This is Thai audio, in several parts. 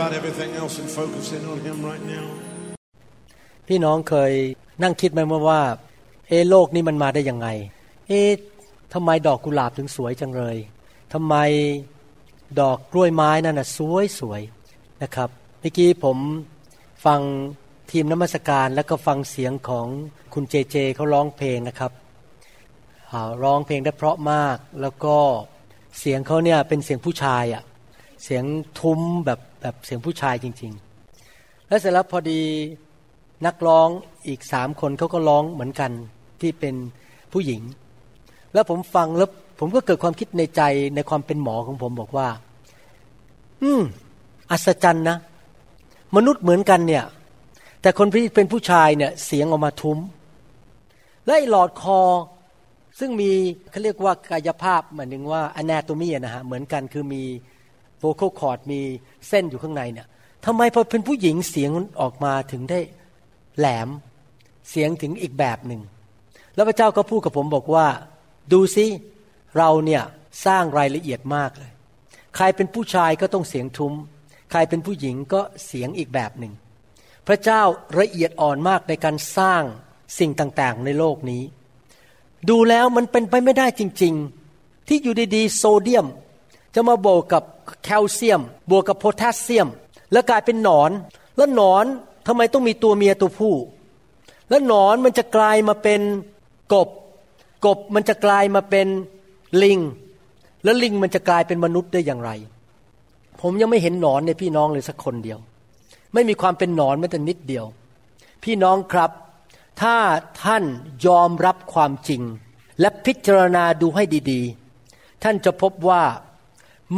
about everything else and focus in on Him right now. พี่น้องเคยนั่งคิดไหมว่า เอโลกนี้มันมาได้ยังไง เอ๊ะทำไมดอกกุหลาบถึงสวยจังเลยทำไมดอกกล้วยไม้นั่นน่ะสวยสวยนะครับเมื่อกี้ผมฟังทีมน้ำมัสการแล้วก็ฟังเสียงของคุณเจเจเขาร้องเพลงนะครับร้องเพลงได้เพราะมาก แล้วก็เสียงเขาเนี่ยเป็นเสียงผู้ชายอะ่ะเสียงทุ้มแบบ แบบเสียงผู้ชายจริง ๆ แล้วเสร็จแล้วพอดีนักร้องอีกสามคนเขาก็ร้องเหมือนกันที่เป็นผู้หญิง แล้วผมฟังแล้วผมก็เกิดความคิดในใจในความเป็นหมอของผมบอกว่า อืม อัศจรรย์นะ มนุษย์เหมือนกันเนี่ย แต่คนที่เป็นผู้ชายเนี่ย เสียงออกมาทุ้ม และหลอดคอ ซึ่งมีเขาเรียกว่ากายภาพหมายถึงว่า anatomy นะฮะเหมือนกันคือมี vocal cord มีเส้นอยู่ข้างในเนี่ยทำไมพอเป็นผู้หญิงเสียงออกมาถึงได้แหลมเสียงถึงอีกแบบหนึ่ง แล้วพระเจ้าก็พูดกับผมบอกว่า ดูซิเราเนี่ยสร้างรายละเอียดมากเลย ใครเป็นผู้ชายก็ต้องเสียงทุ้ม ใครเป็นผู้หญิงก็เสียงอีกแบบหนึ่ง พระเจ้าละเอียดอ่อนมากในการสร้างสิ่งต่างๆ ในโลกนี้ ดูแล้วมันเป็นไปไม่ได้จริง ๆ ที่อยู่ดีๆ โซเดียม จะมาโบกกับ แคลเซียม บวกกับโพแทสเซียม แล้วกลายเป็นหนอน แล้วหนอนทำไมต้องมีตัวเมียตัวผู้ แล้วหนอนมันจะกลายมาเป็นกบ กบมันจะกลายมาเป็นลิง แล้วลิงมันจะกลายเป็นมนุษย์ได้อย่างไร ผมยังไม่เห็นหนอนในพี่น้องเลยสักคนเดียว ไม่มีความเป็นหนอนแม้แต่นิดเดียว พี่น้องครับ ถ้าท่านยอมรับความจริง และพิจารณาดูให้ดี ๆ ท่านจะพบว่า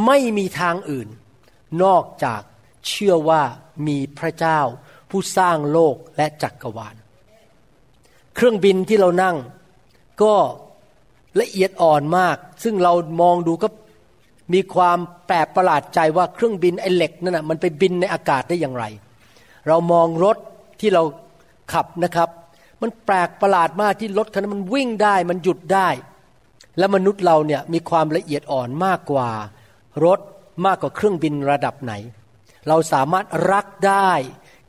ไม่มีทางอื่น นอกจากเชื่อว่ามีพระเจ้า ผู้สร้างโลกและจักรวาล เครื่องบินที่เรานั่ง ก็ละเอียดอ่อนมาก ซึ่งเรามองดูก็มีความแปลกประหลาดใจว่าเครื่องบินไอ้เหล็กนั่นนะมันไปบินในอากาศได้อย่างไร เรามองรถที่เราขับนะครับ มันแปลกประหลาดมากที่รถคันนั้นมันวิ่งได้มันหยุดได้ และมนุษย์เราเนี่ยมีความละเอียดอ่อนมากกว่า รถมากกว่าเครื่องบินระดับไหน เราสามารถรักได้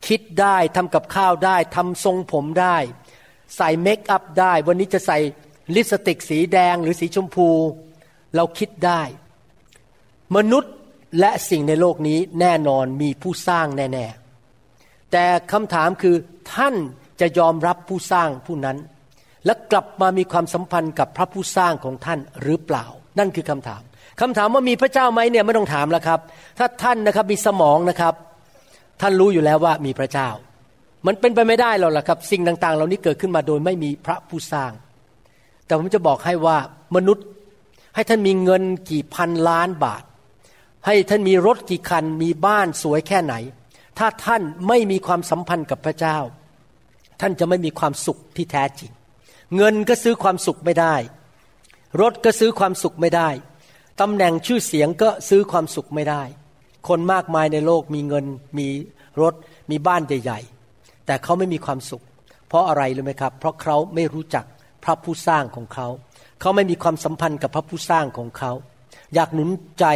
คิดได้ทำกับข้าวได้ทำทรงผมได้ ใส่เมคอัพได้ วันนี้จะใส่ลิปสติกสีแดงหรือสีชมพู เราคิดได้ มนุษย์และสิ่งในโลกนี้แน่นอนมีผู้สร้างแน่ๆ แต่คำถามคือท่านจะยอมรับผู้สร้างผู้นั้น และกลับมามีความสัมพันธ์กับพระผู้สร้างของท่านหรือเปล่า นั่นคือคำถาม คำถามว่ามีพระเจ้าไหมเนี่ยไม่ต้องถามแล้วครับ ถ้าท่านนะครับมีสมองนะครับ ท่านรู้อยู่แล้วว่ามีพระเจ้า มันเป็นไปไม่ได้หรอกล่ะครับ สิ่งต่างๆ เหล่านี้เกิดขึ้นมาโดยไม่มีพระผู้สร้าง แต่ผมจะบอกให้ว่ามนุษย์ให้ท่านมีเงินกี่พันล้านบาท ให้ท่านมีรถกี่คันมีบ้านสวยแค่ไหน ถ้าท่านไม่มีความสัมพันธ์กับพระเจ้า ท่านจะไม่มีความสุขที่แท้จริง เงินก็ซื้อความสุขไม่ได้ รถก็ซื้อความสุขไม่ได้ ตำแหน่งชื่อเสียงก็ซื้อความสุขไม่ได้ คนมากมายในโลกมีเงิน มีรถ มีบ้านใหญ่ๆ แต่เขาไม่มีความสุข เพราะอะไรรู้ไหมครับ เพราะเขาไม่รู้จักพระผู้สร้างของเขา เขาไม่มีความสัมพันธ์กับพระผู้สร้างของเขา อยากหนุนใจ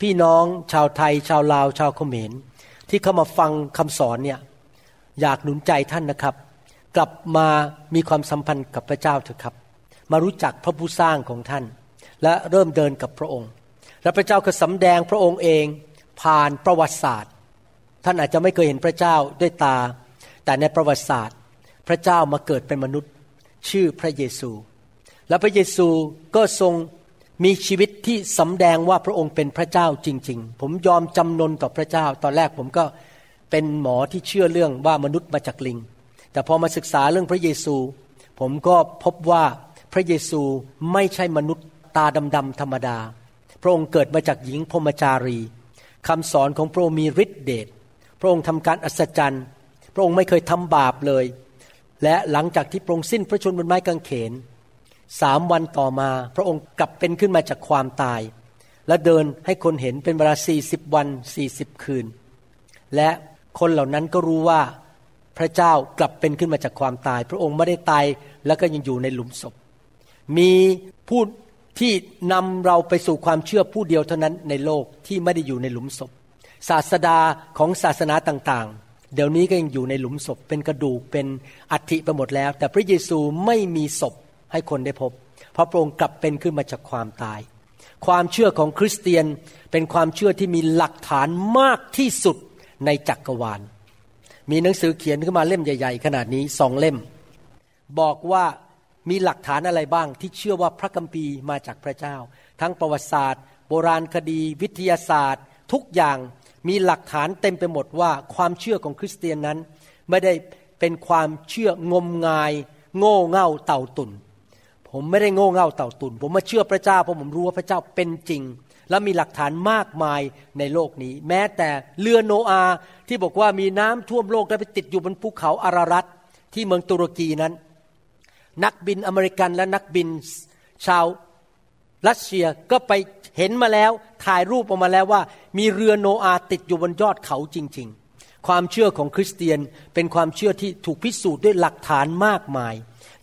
พี่น้องชาวไทย ชาวลาว ชาวเขมร ที่เข้ามาฟังคำสอนเนี่ยอยากหนุนใจท่านนะครับ กลับมามีความสัมพันธ์กับพระเจ้าเถอะครับ มารู้จักพระผู้สร้างของท่าน และเริ่มเดินกับพระองค์ และพระเจ้าก็สำแดงพระองค์เองผ่านประวัติศาสตร์ ท่านอาจจะไม่เคยเห็นพระเจ้าด้วยตา แต่ในประวัติศาสตร์ พระเจ้ามาเกิดเป็นมนุษย์ ชื่อพระเยซู และพระเยซูก็ทรงมีชีวิตที่สำแดงว่าพระองค์เป็นพระเจ้าจริง ๆ ผมยอมจำนนต่อพระเจ้า ตอนแรกผมก็เป็นหมอที่เชื่อเรื่องว่ามนุษย์มาจากลิง แต่พอมาศึกษาเรื่องพระเยซู ผมก็พบว่าพระเยซูไม่ใช่มนุษย์ ตาดำๆธรรมดา พระองค์เกิดมาจากหญิงพรมจารีคำสอนของพระองค์มีฤทธิเดชพระองค์ทำการอัศจรรย์ พระองค์ไม่เคยทำบาปเลย และหลังจากที่พระองค์สิ้นพระชนบนไม้กางเขนสามวันต่อมาพระองค์กลับเป็นขึ้นมาจากความตาย และเดินให้คนเห็นเป็นเวลาสี่สิบวันสี่สิบคืน และคนเหล่านั้นก็รู้ว่าพระเจ้ากลับเป็นขึ้นมาจากความตาย พระองค์ไม่ได้ตายแล้วก็ยังอยู่ในหลุมศพ มีผู้ ที่นำเราไปสู่ความเชื่อผู้เดียวเท่านั้นในโลกที่ไม่ได้อยู่ในหลุมศพ ศาสดาของศาสนาต่างๆ เดี๋ยวนี้ก็ยังอยู่ในหลุมศพ เป็นกระดูกเป็นอัฐิไปหมดแล้ว แต่พระเยซูไม่มีศพให้คนได้พบ เพราะพระองค์กลับเป็นขึ้นมาจากความตาย ความเชื่อของคริสเตียนเป็นความเชื่อที่มีหลักฐานมากที่สุดในจักรวาล มีหนังสือเขียนขึ้นมาเล่มใหญ่ ๆ ขนาดนี้สองเล่ม บอกว่า มีหลักฐานอะไรบ้างที่เชื่อว่าพระคัมภีร์มาจากพระเจ้า ทั้งประวัติศาสตร์ โบราณคดี วิทยาศาสตร์ ทุกอย่างมีหลักฐานเต็มไปหมดว่าความเชื่อของคริสเตียนนั้น ไม่ได้เป็นความเชื่องมงาย โง่เง่าเต่าตุนผมไม่ได้โง่เง่าเต่าตุนผมมาเชื่อพระเจ้าเพราะผมรู้ว่าพระเจ้าเป็นจริง และมีหลักฐานมากมายในโลกนี้ แม้แต่เรือโนอาที่บอกว่ามีน้ำท่วมโลกแล้วไปติดอยู่บนภูเขาอารารัตที่เมืองตุรกีนั้น นักบินอเมริกันและนักบินชาวรัสเซียก็ไปเห็นมาแล้วถ่ายรูปออกมาแล้วว่า มีเรือโนอาติดอยู่บนยอดเขาจริง ๆ ความเชื่อของคริสเตียนเป็นความเชื่อที่ถูกพิสูจน์ด้วยหลักฐานมากมาย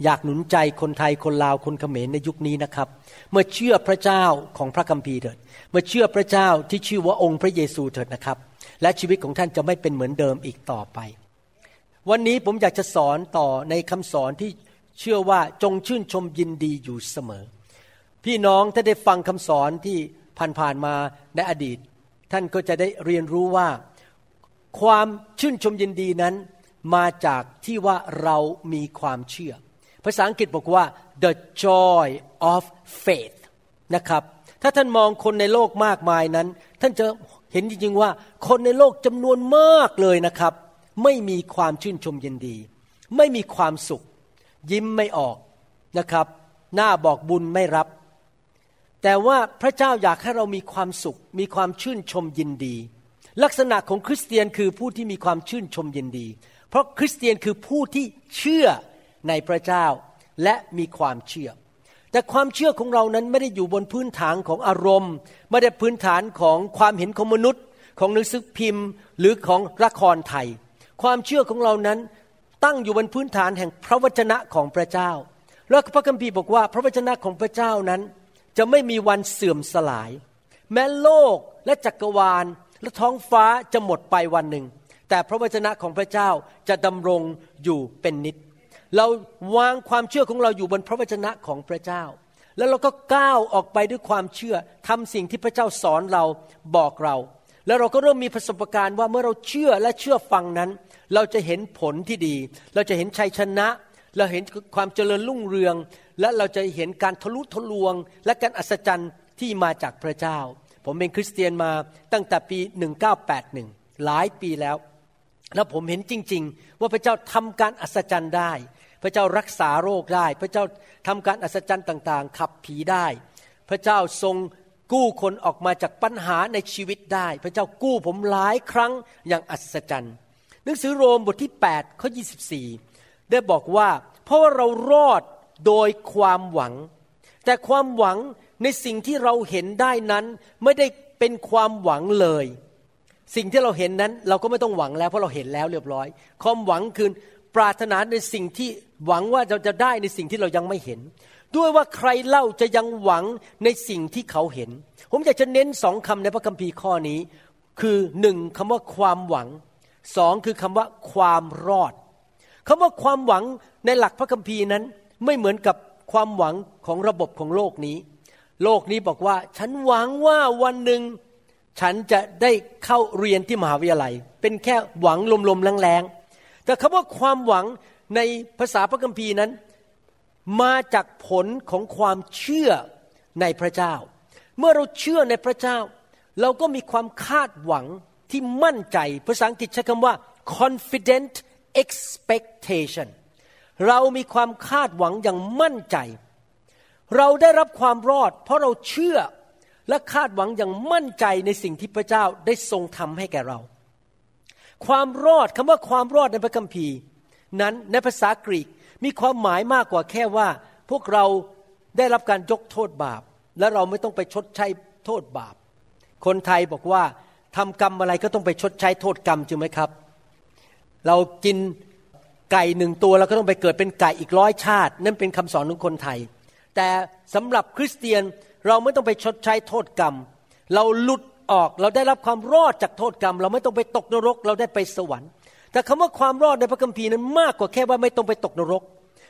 อยากหนุนใจคนไทยคนลาวคนเขมรในยุคนี้นะครับ เมื่อเชื่อพระเจ้าของพระคัมภีร์เถิด เมื่อเชื่อพระเจ้าที่ชื่อว่าองค์พระเยซูเถิดนะครับ และชีวิตของท่านจะไม่เป็นเหมือนเดิมอีกต่อไป วันนี้ผมอยากจะสอนต่อในคำสอนที่ เชื่อว่าจงชื่นชมยินดีอยู่เสมอ พี่น้องถ้าได้ฟังคำสอนที่ผ่านๆมาในอดีต ท่านก็จะได้เรียนรู้ว่า ความชื่นชมยินดีนั้นมาจากที่ว่าเรามีความเชื่อ ภาษาอังกฤษบอกว่า the joy of faith นะครับ ถ้าท่านมองคนในโลกมากมายนั้น ท่านจะเห็นจริงๆว่า คนในโลกจำนวนมากเลยนะครับ ไม่มีความชื่นชมยินดี ไม่มีความสุข ยิ้มไม่ออกนะครับ หน้าบอกบุญไม่รับ แต่ว่าพระเจ้าอยากให้เรามีความสุข มีความชื่นชมยินดี ลักษณะของคริสเตียนคือผู้ที่มีความชื่นชมยินดี เพราะคริสเตียนคือผู้ที่เชื่อในพระเจ้าและมีความเชื่อ แต่ความเชื่อของเรานั้นไม่ได้อยู่บนพื้นฐานของอารมณ์ ไม่ได้พื้นฐานของความเห็นของมนุษย์ ของหนังสือพิมพ์ หรือของละครไทย ความเชื่อของเรานั้น ตั้งอยู่บนพื้นฐานแห่งพระวจนะของพระเจ้า แล้วพระคัมภีร์บอกว่าพระวจนะของพระเจ้านั้น จะไม่มีวันเสื่อมสลาย แม้โลกและจักรวาลและท้องฟ้าจะหมดไปวันหนึ่ง แต่พระวจนะของพระเจ้าจะดำรงอยู่เป็นนิจเราวางความเชื่อของเราอยู่บนพระวจนะของพระเจ้า แล้วเราก็ก้าวออกไปด้วยความเชื่อทำสิ่งที่พระเจ้าสอนเราบอกเรา แล้วเราก็เริ่มมีประสบการณ์ว่าเมื่อเราเชื่อและเชื่อฟังนั้น เราจะเห็นผลที่ดี เราจะเห็นชัยชนะ เราเห็นความเจริญรุ่งเรือง และเราจะเห็นการทะลุทะลวง และการอัศจรรย์ที่มาจากพระเจ้า ผมเป็นคริสเตียนมาตั้งแต่ปี 1981 หลายปีแล้ว แล้วผมเห็นจริง ๆ ว่าพระเจ้าทำการอัศจรรย์ได้ พระเจ้ารักษาโรคได้ พระเจ้าทำการอัศจรรย์ต่างๆ ขับผีได้ พระเจ้าทรงกู้คนออกมาจากปัญหาในชีวิตได้ พระเจ้ากู้ผมหลายครั้งอย่างอัศจรรย์ หนังสือโรมบทที่8ข้อ24 ได้บอกว่า เพราะว่าเรารอดโดยความหวัง แต่ความหวังในสิ่งที่เราเห็นได้นั้นไม่ได้เป็นความหวังเลย สิ่งที่เราเห็นนั้นเราก็ไม่ต้องหวังแล้วเพราะเราเห็นแล้วเรียบร้อย ความหวังคือปรารถนาในสิ่งที่หวังว่าเราจะได้ในสิ่งที่เรายังไม่เห็น ด้วยว่าใครเล่าจะยังหวังในสิ่งที่เขาเห็น ผมอยากจะเน้นสองคำในพระคัมภีร์ข้อนี้ คือหนึ่งคำว่าความหวัง สองคือคำว่าความรอดคำว่าความหวังในหลักพระคัมภีร์นั้น ไม่เหมือนกับความหวังของระบบของโลกนี้ โลกนี้บอกว่าฉันหวังว่าวันหนึ่งฉันจะได้เข้าเรียนที่มหาวิทยาลัย เป็นแค่หวังลมๆแรงๆแต่คำว่าความหวังในภาษาพระคัมภีร์นั้น มาจากผลของความเชื่อในพระเจ้า เมื่อเราเชื่อในพระเจ้า เราก็มีความคาดหวัง ที่มั่นใจภาษาอังกฤษใช้คำว่า confident expectation เรามีความคาดหวังอย่างมั่นใจ เราได้รับความรอด เพราะเราเชื่อและคาดหวังอย่างมั่นใจในสิ่งที่พระเจ้าได้ทรงทำให้แก่เรา ความรอดคำว่าความรอดในพระคัมภีร์ นั้นในภาษากรีกมีความหมายมากกว่าแค่ว่า พวกเราได้รับการยกโทษบาป และเราไม่ต้องไปชดใช้โทษบาป คนไทยบอกว่า ทำกรรมอะไรก็ต้องไปชดใช้โทษกรรมจริงไหมครับ เรากินไก่หนึ่งตัวเราก็ต้องไปเกิดเป็นไก่อีกร้อยชาติ นั่นเป็นคำสอนของคนไทย แต่สำหรับคริสเตียนเราไม่ต้องไปชดใช้โทษกรรม เราหลุดออกเราได้รับความรอดจากโทษกรรม เราไม่ต้องไปตกนรก เราได้ไปสวรรค์ แต่คำว่าความรอดในพระคัมภีร์นั้นมากกว่าแค่ว่าไม่ต้องไปตกนรก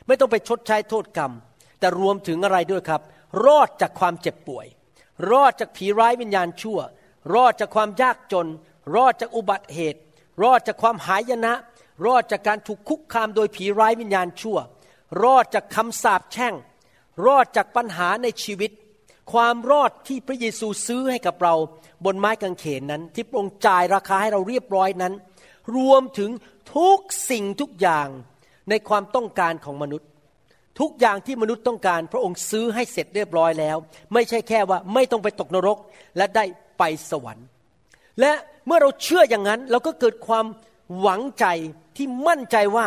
ไม่ต้องไปชดใช้โทษกรรม แต่รวมถึงอะไรด้วยครับ รอดจากความเจ็บป่วย รอดจากผีร้ายวิญญาณชั่ว รอดจากความยากจน รอดจากอุบัติเหตุ รอดจากความหายนะ รอดจากการถูกคุกคามโดยผีร้ายวิญญาณชั่ว รอดจากคำสาปแช่ง รอดจากปัญหาในชีวิต ความรอดที่พระเยซูซื้อให้กับเราบนไม้กางเขนนั้น ที่พระองค์จ่ายราคาให้เราเรียบร้อยนั้น รวมถึงทุกสิ่งทุกอย่างในความต้องการของมนุษย์ทุกอย่างที่มนุษย์ต้องการพระองค์ซื้อให้เสร็จเรียบร้อยแล้ว ไม่ใช่แค่ว่าไม่ต้องไปตกนรก และได้ ไปสวรรค์ และเมื่อเราเชื่ออย่างนั้นเราก็เกิดความหวังใจที่มั่นใจว่า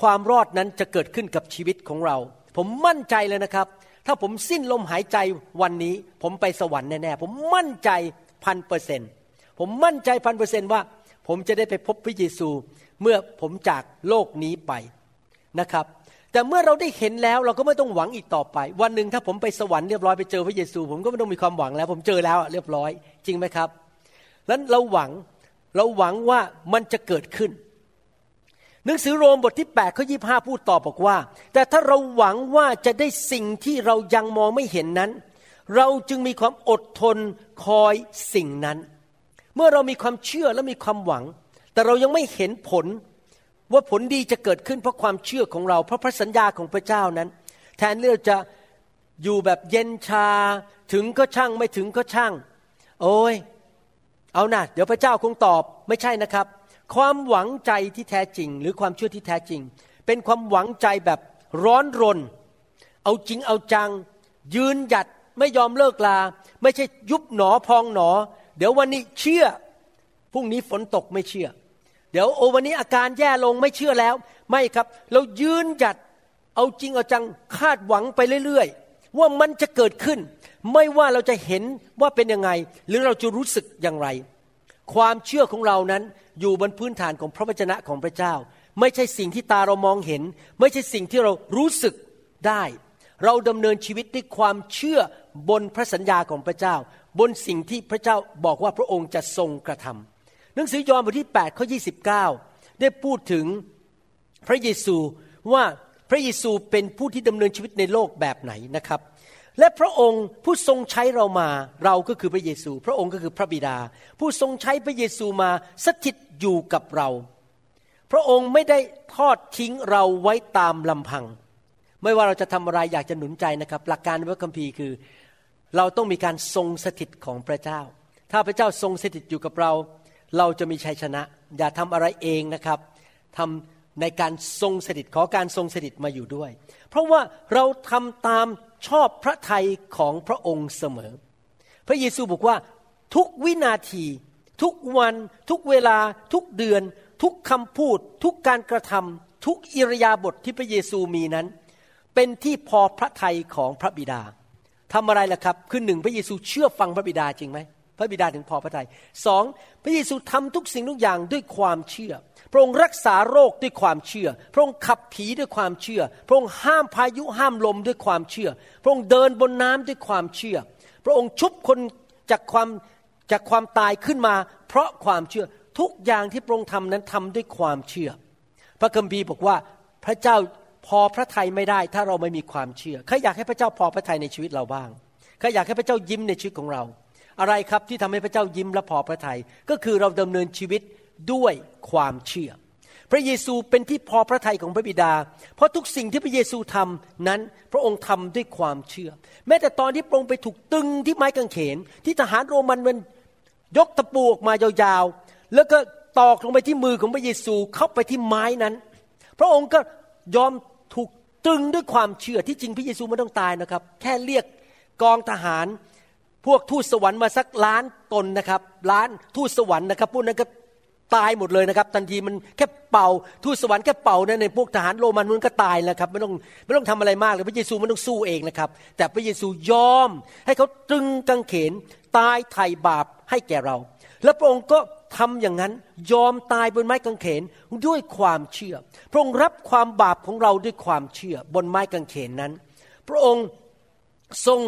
ความรอดนั้นจะเกิดขึ้นกับชีวิตของเรา ผมมั่นใจเลยนะครับ ถ้าผมสิ้นลมหายใจวันนี้ ผมไปสวรรค์แน่ๆผมมั่นใจพันเปอร์เซนผมมั่นใจพันเปอร์เซนว่า ผมจะได้ไปพบพระเยซูเมื่อผมจากโลกนี้ไปนะครับ แต่เมื่อเราได้เห็นแล้วเราก็ไม่ต้องหวังอีกต่อไป วันหนึ่งถ้าผมไปสวรรค์เรียบร้อยไปเจอพระเยซู ผมก็ไม่ต้องมีความหวังแล้ว ผมเจอแล้วเรียบร้อย จริงไหมครับแล้วเราหวังเราหวังว่ามันจะเกิดขึ้น หนังสือโรมบทที่8ข้อยีพูดต่อบอกว่า แต่ถ้าเราหวังว่าจะได้สิ่งที่เรายังมองไม่เห็นนั้น เราจึงมีความอดทนคอยสิ่งนั้น เมื่อเรามีความเชื่อและมีความหวัง แต่เรายังไม่เห็นผล ว่าผลดีจะเกิดขึ้นเพราะความเชื่อของเรา เพราะพระสัญญาของพระเจ้านั้น แทนที่เราจะอยู่แบบเย็นชาถึงก็ช่างไม่ถึงก็ช่าง โอ้ยเอานะเดี๋ยวพระเจ้าคงตอบไม่ใช่นะครับ ความหวังใจที่แท้จริง หรือความเชื่อที่แท้จริง เป็นความหวังใจแบบร้อนรน เอาจริงเอาจัง ยืนหยัดไม่ยอมเลิกลา ไม่ใช่ยุบหนอพองหนอ เดี๋ยววันนี้เชื่อพรุ่งนี้ฝนตกไม่เชื่อ เดี๋ยวโอวันนี้อาการแย่ลงไม่เชื่อแล้ว ไม่ครับ เรายืนหยัดเอาจริงเอาจังคาดหวังไปเรื่อยๆ ว่ามันจะเกิดขึ้น ไม่ว่าเราจะเห็นว่าเป็นยังไง หรือเราจะรู้สึกอย่างไร ความเชื่อของเรานั้นอยู่บนพื้นฐานของพระวจนะของพระเจ้า ไม่ใช่สิ่งที่ตาเรามองเห็น ไม่ใช่สิ่งที่เรารู้สึกได้ เราดำเนินชีวิตด้วยความเชื่อบนพระสัญญาของพระเจ้า บนสิ่งที่พระเจ้าบอกว่าพระองค์จะทรงกระทำ หนังสือยอห์นบทที่8ข้อ29 ได้พูดถึงพระเยซูว่าพระเยซูเป็นผู้ที่ดำเนินชีวิตในโลกแบบไหนนะครับ และพระองค์ผู้ทรงใช้เรามาเราก็คือพระเยซู พระองค์ก็คือพระบิดา ผู้ทรงใช้พระเยซูมาสถิตอยู่กับเรา พระองค์ไม่ได้ทอดทิ้งเราไว้ตามลำพัง ไม่ว่าเราจะทำอะไรอยากจะหนุนใจนะครับ หลักการในพระคัมภีร์คือ เราต้องมีการทรงสถิตของพระเจ้า ถ้าพระเจ้าทรงสถิตอยู่กับเรา เราจะมีชัยชนะ อย่าทำอะไรเองนะครับทำในการทรงสถิตขอการทรงสถิตมาอยู่ด้วย เพราะว่าเราทำตามชอบพระทัยของพระองค์เสมอ พระเยซูบอกว่าทุกวินาที ทุกวัน ทุกเวลา ทุกเดือน ทุกคำพูด ทุกการกระทำทุกอิรยาบทที่พระเยซูมีนั้น เป็นที่พอพระทัยของพระบิดาทำอะไรล่ะครับคือหนึ่งพระเยซูเชื่อฟังพระบิดาจริงไหม พระบิดาถึงพอพระทยัยสองพระเยซูทำทุกสิ่งทุกอย่างด้วยความเชื่อ พระองค์รักษาโรคด้วยความเชื่อ พระองค์ขับผีด้วยความเชื่อ พระองค์ห้ามพายุห้ามลมด้วยความเชื่อ พระองค์เดินบนน้ำด้วยความเชื่อ พระองค์ชุบคนจากความจากความตายขึ้นมา เพราะความเชื่อทุกอย่างที่พระองค์ทำนั้นทำด้วยความเชื่อ พระคัมภีร์บอกว่าพระเจ้าพอพระทัยไม่ได้ ถ้าเราไม่มีความเชื่อใครอยากให้พระเจ้าพอพระทัยในชีวิตเราบ้างใครอยากให้พระเจ้ายิ้มในชีวิตของเรา อะไรครับที่ทำให้พระเจ้ายิ้มและพอพระทัยก็คือเราดำเนินชีวิตด้วยความเชื่อ พระเยซูเป็นที่พอพระทัยของพระบิดา เพราะทุกสิ่งที่พระเยซูทำนั้นพระองค์ทำด้วยความเชื่อ แม้แต่ตอนที่พระองค์ไปถูกตึงที่ไม้กางเขน ที่ทหารโรมันมันยกตะปูออกมายาวๆ แล้วก็ตอกลงไปที่มือของพระเยซูเข้าไปที่ไม้นั้น พระองค์ก็ยอมถูกตึงด้วยความเชื่อที่จริงพระเยซูไม่ต้องตายนะครับ แค่เรียกกองทหาร พวกทูตสวรรค์มาสักล้านตนนะครับ ล้านทูตสวรรค์นะครับพวกนั้นก็ตายหมดเลยนะครับ ทันทีมันแค่เป่าทูตสวรรค์แค่เป่านั่นในพวกทหารโรมันมันก็ตายแล้วครับไม่ต้องไม่ต้องทำอะไรมากเลยพระเยซูไม่ต้องสู้เองนะครับ แต่พระเยซูยอม ให้เขาตรึงกางเขนตายไถ่บาปให้แก่เรา แล้วพระองค์ก็ทำอย่างนั้นยอมตายบนไม้กางเขนด้วยความเชื่อ พระองค์รับความบาปของเราด้วยความเชื่อบนไม้กางเขนนั้น พระองค์ทรง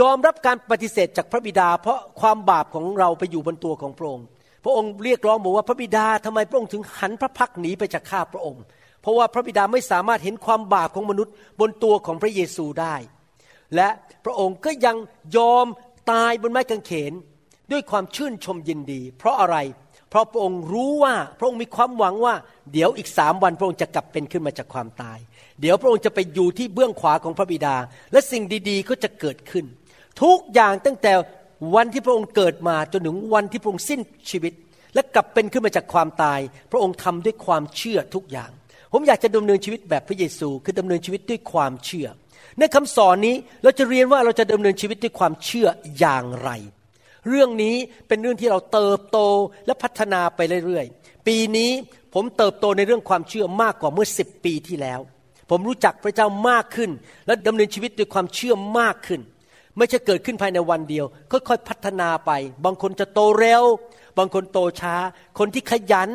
ยอมรับการปฏิเสธจากพระบิดา เพราะความบาปของเราไปอยู่บนตัวของพระองค์ พระองค์เรียกร้องบอกว่าพระบิดาทำไมพระองค์ถึงหันพระพักหนีไปจากข้าพระองค์ เพราะว่าพระบิดาไม่สามารถเห็นความบาปของมนุษย์บนตัวของพระเยซูได้ และพระองค์ก็ยังยอมตายบนไม้กางเขนด้วยความชื่นชมยินดี เพราะอะไร เพราะพระองค์รู้ว่าพระองค์มีความหวังว่า เดี๋ยวอีกสามวันพระองค์จะกลับเป็นขึ้นมาจากความตาย เดี๋ยวพระองค์จะไปอยู่ที่เบื้องขวาของพระบิดา และสิ่งดีๆก็จะเกิดขึ้น ทุกอย่างตั้งแต่วันที่พระองค์เกิดมาจนถึงวันที่พระองค์สิ้นชีวิต และกลับเป็นขึ้นมาจากความตาย พระองค์ทำด้วยความเชื่อทุกอย่าง ผมอยากจะดำเนินชีวิตแบบพระเยซูคือดำเนินชีวิตด้วยความเชื่อ ในคำสอนนี้เราจะเรียนว่าเราจะดำเนินชีวิตด้วยความเชื่ออย่างไร เรื่องนี้เป็นเรื่องที่เราเติบโตและพัฒนาไปเรื่อยๆ ปีนี้ผมเติบโตในเรื่องความเชื่อมากกว่าเมื่อสิบปีที่แล้ว ผมรู้จักพระเจ้ามากขึ้น และดำเนินชีวิตด้วยความเชื่อมากขึ้น ไม่ใช่เกิดขึ้นภายในวันเดียว ค่อยๆพัฒนาไป บางคนจะโตเร็ว บางคนโตช้า คนที่ขยัน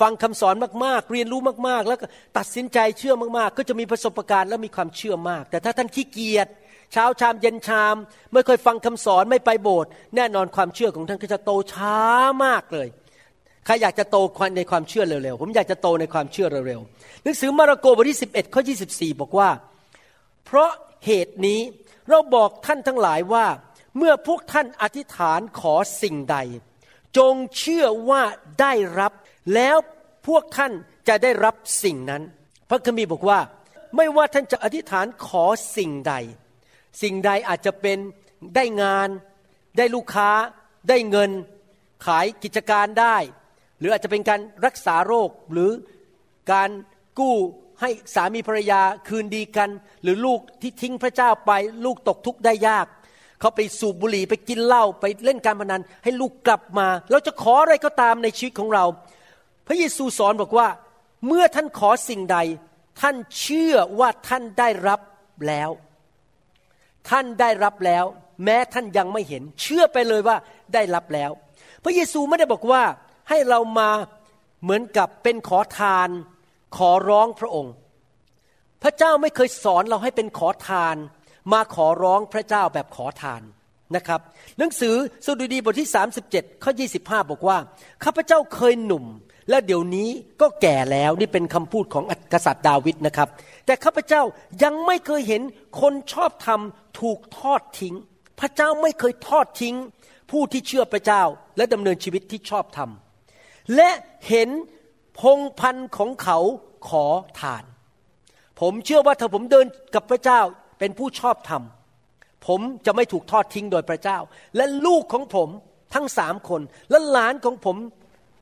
ฟังคำสอนมากๆ เรียนรู้มากๆ แล้วตัดสินใจเชื่อมากๆ ก็จะมีประสบการณ์และมีความเชื่อมาก แต่ถ้าท่านขี้เกียจ เช้าชามเย็นชาม ไม่เคยฟังคำสอนไม่ไปโบสถ์แน่นอนความเชื่อของท่านก็จะโตช้ามากเลยใครอยากจะโตในความเชื่อเร็วๆผมอยากจะโตในความเชื่อเร็วๆหนังสือมาระโกบทที่ 11ข้อ24 บอกว่า เพราะเหตุนี้เราบอกท่านทั้งหลายว่า เมื่อพวกท่านอธิษฐานขอสิ่งใด จงเชื่อว่าได้รับ แล้วพวกท่านจะได้รับสิ่งนั้น พระคัมภีร์บอกว่า ไม่ว่าท่านจะอธิษฐานขอสิ่งใด สิ่งใดอาจจะเป็นได้งาน ได้ลูกค้า ได้เงิน ขายกิจการได้ หรืออาจจะเป็นการรักษาโรคหรือการกู้ให้สามีภรรยาคืนดีกัน หรือลูกที่ทิ้งพระเจ้าไป ลูกตกทุกข์ได้ยาก เขาไปสูบบุหรี่ไปกินเหล้าไปเล่นการพนัน ให้ลูกกลับมา เราจะขออะไรก็ตามในชีวิตของเรา พระเยซูสอนบอกว่า เมื่อท่านขอสิ่งใด ท่านเชื่อว่าท่านได้รับแล้ว ท่านได้รับแล้ว แม้ท่านยังไม่เห็น เชื่อไปเลยว่าได้รับแล้ว พระเยซูไม่ได้บอกว่าให้เรามาเหมือนกับเป็นขอทาน ขอร้องพระองค์ พระเจ้าไม่เคยสอนเราให้เป็นขอทาน มาขอร้องพระเจ้าแบบขอทานนะครับหนังสือสดุดีบทที่ 37 ข้อ 25 บอกว่า ข้าพเจ้าเคยหนุ่ม และเดี๋ยวนี้ก็แก่แล้วนี่เป็นคำพูดของกษัตริย์ดาวิดนะครับ แต่ข้าพเจ้ายังไม่เคยเห็นคนชอบธรรม ถูกทอดทิ้ง พระเจ้าไม่เคยทอดทิ้ง ผู้ที่เชื่อพระเจ้าและดำเนินชีวิตที่ชอบธรรม และเห็นพงพันธ์ของเขาขอทาน ผมเชื่อว่าถ้าผมเดินกับพระเจ้าเป็นผู้ชอบธรรม ผมจะไม่ถูกทอดทิ้งโดยพระเจ้า และลูกของผมทั้งสามคน และหลานของผม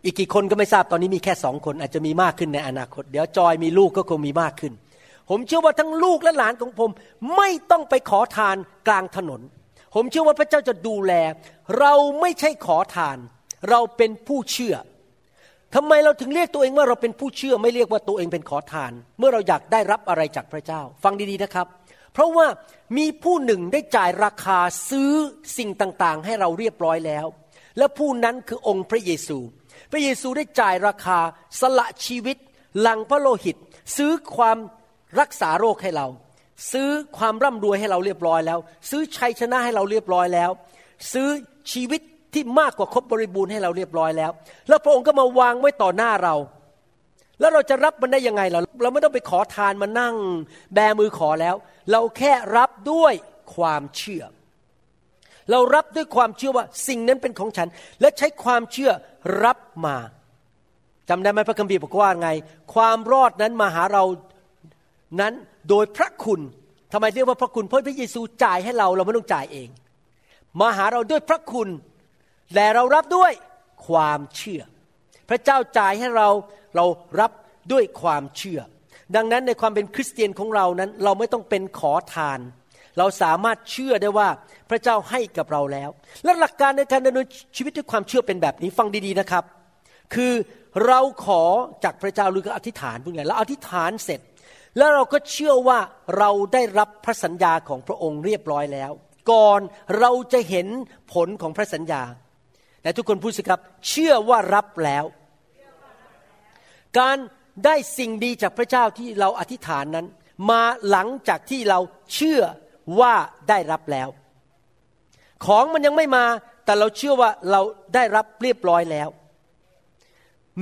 อีกกี่คนก็ไม่ทราบตอนนี้มีแค่สองคนอาจจะมีมากขึ้นในอนาคต เดี๋ยวจอยมีลูกก็คงมีมากขึ้น ผมเชื่อว่าทั้งลูกและหลานของผม ไม่ต้องไปขอทานกลางถนน ผมเชื่อว่าพระเจ้าจะดูแล เราไม่ใช่ขอทาน เราเป็นผู้เชื่อทำไมเราถึงเรียกตัวเองว่าเราเป็นผู้เชื่อไม่เรียกว่าตัวเองเป็นขอทาน เมื่อเราอยากได้รับอะไรจากพระเจ้า ฟังดีๆนะครับ เพราะว่ามีผู้หนึ่งได้จ่ายราคาซื้อสิ่งต่างๆ ให้เราเรียบร้อยแล้ว และผู้นั้นคือองค์พระเยซู พระเยซูได้จ่ายราคาสละชีวิตหลังพระโลหิต ซื้อความ รักษาโรคให้เรา ซื้อความร่ำรวยให้เราเรียบร้อยแล้ว ซื้อชัยชนะให้เราเรียบร้อยแล้ว ซื้อชีวิตที่มากกว่าครบบริบูรณ์ให้เราเรียบร้อยแล้ว แล้วพระองค์ก็มาวางไว้ต่อหน้าเรา แล้วเราจะรับมันได้ยังไงเราเราไม่ต้องไปขอทานมานั่ง แบมือขอแล้ว เราแค่รับด้วยความเชื่อ เรารับด้วยความเชื่อว่าสิ่งนั้นเป็นของฉัน และใช้ความเชื่อรับมาจำได้ไหมพระคัมภีร์บอกว่าไง ความรอดนั้นมาหาเรา นั้นโดยพระคุณทำไมเรียกว่าพระคุณเพราะพระเยซูจ่ายให้เราเราไม่ต้องจ่ายเอง มาหาเราด้วยพระคุณแต่เรารับด้วยความเชื่อ พระเจ้าจ่ายให้เราเรารับด้วยความเชื่อ ดังนั้นในความเป็นคริสเตียนของเรานั้น เราไม่ต้องเป็นขอทาน เราสามารถเชื่อได้ว่าพระเจ้าให้กับเราแล้ว และหลักการในการดำเนินชีวิตด้วยความเชื่อเป็นแบบนี้ฟังดีๆนะครับ คือเราขอจากพระเจ้าหรือก็อธิษฐานพูดไงแล้วอธิษฐานเสร็จ แล้วเราก็เชื่อว่าเราได้รับพระสัญญาของพระองค์เรียบร้อยแล้ว ก่อนเราจะเห็นผลของพระสัญญาแต่ทุกคนพูดสิครับ เชื่อว่ารับแล้ว การได้สิ่งดีจากพระเจ้าที่เราอธิษฐานนั้น มาหลังจากที่เราเชื่อว่าได้รับแล้ว ของมันยังไม่มาแต่เราเชื่อว่าเราได้รับเรียบร้อยแล้ว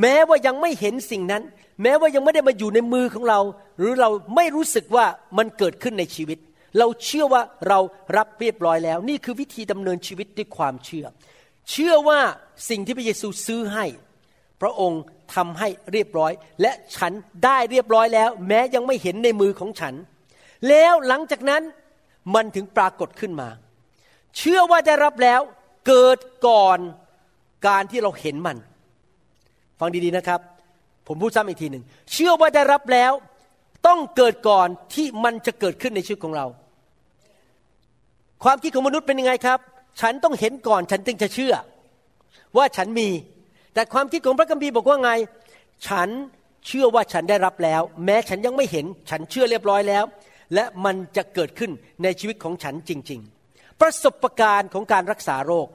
แม้ว่ายังไม่เห็นสิ่งนั้น แม้ว่ายังไม่ได้มาอยู่ในมือของเรา หรือเราไม่รู้สึกว่ามันเกิดขึ้นในชีวิต เราเชื่อว่าเรารับเรียบร้อยแล้ว นี่คือวิธีดำเนินชีวิตด้วยความเชื่อ เชื่อว่าสิ่งที่พระเยซูซื้อให้ พระองค์ทำให้เรียบร้อย และฉันได้เรียบร้อยแล้ว แม้ยังไม่เห็นในมือของฉัน แล้วหลังจากนั้นมันถึงปรากฏขึ้นมา เชื่อว่าได้รับแล้วเกิดก่อนการที่เราเห็นมัน ฟังดีๆนะครับ ผมพูดซ้ำอีกทีหนึ่งเชื่อว่าได้รับแล้ว ต้องเกิดก่อนที่มันจะเกิดขึ้นในชีวิตของเรา ความคิดของมนุษย์เป็นยังไงครับ ฉันต้องเห็นก่อนฉันจึงจะเชื่อ ว่าฉันมี แต่ความคิดของพระคัมภีร์บอกว่าไง ฉันเชื่อว่าฉันได้รับแล้ว แม้ฉันยังไม่เห็น ฉันเชื่อเรียบร้อยแล้ว และมันจะเกิดขึ้นในชีวิตของฉันจริง ๆ ประสบการณ์ของการรักษาโรค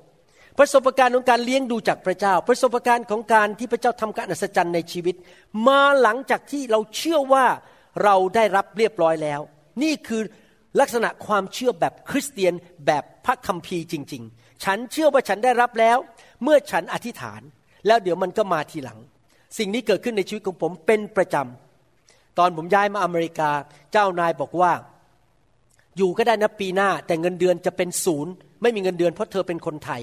ประสบการณ์ของการเลี้ยงดูจากพระเจ้า ประสบการณ์ของการที่พระเจ้าทำการอัศจรรย์ในชีวิต มาหลังจากที่เราเชื่อว่าเราได้รับเรียบร้อยแล้ว นี่คือลักษณะความเชื่อแบบคริสเตียนแบบพระคัมภีร์จริง ๆ ฉันเชื่อว่าฉันได้รับแล้ว เมื่อฉันอธิษฐาน แล้วเดี๋ยวมันก็มาทีหลัง สิ่งนี้เกิดขึ้นในชีวิตของผมเป็นประจำตอนผมย้ายมาอเมริกา เจ้านายบอกว่า อยู่ก็ได้นะปีหน้า แต่เงินเดือนจะเป็นศูนย์ไม่มีเงินเดือนเพราะเธอเป็นคนไทย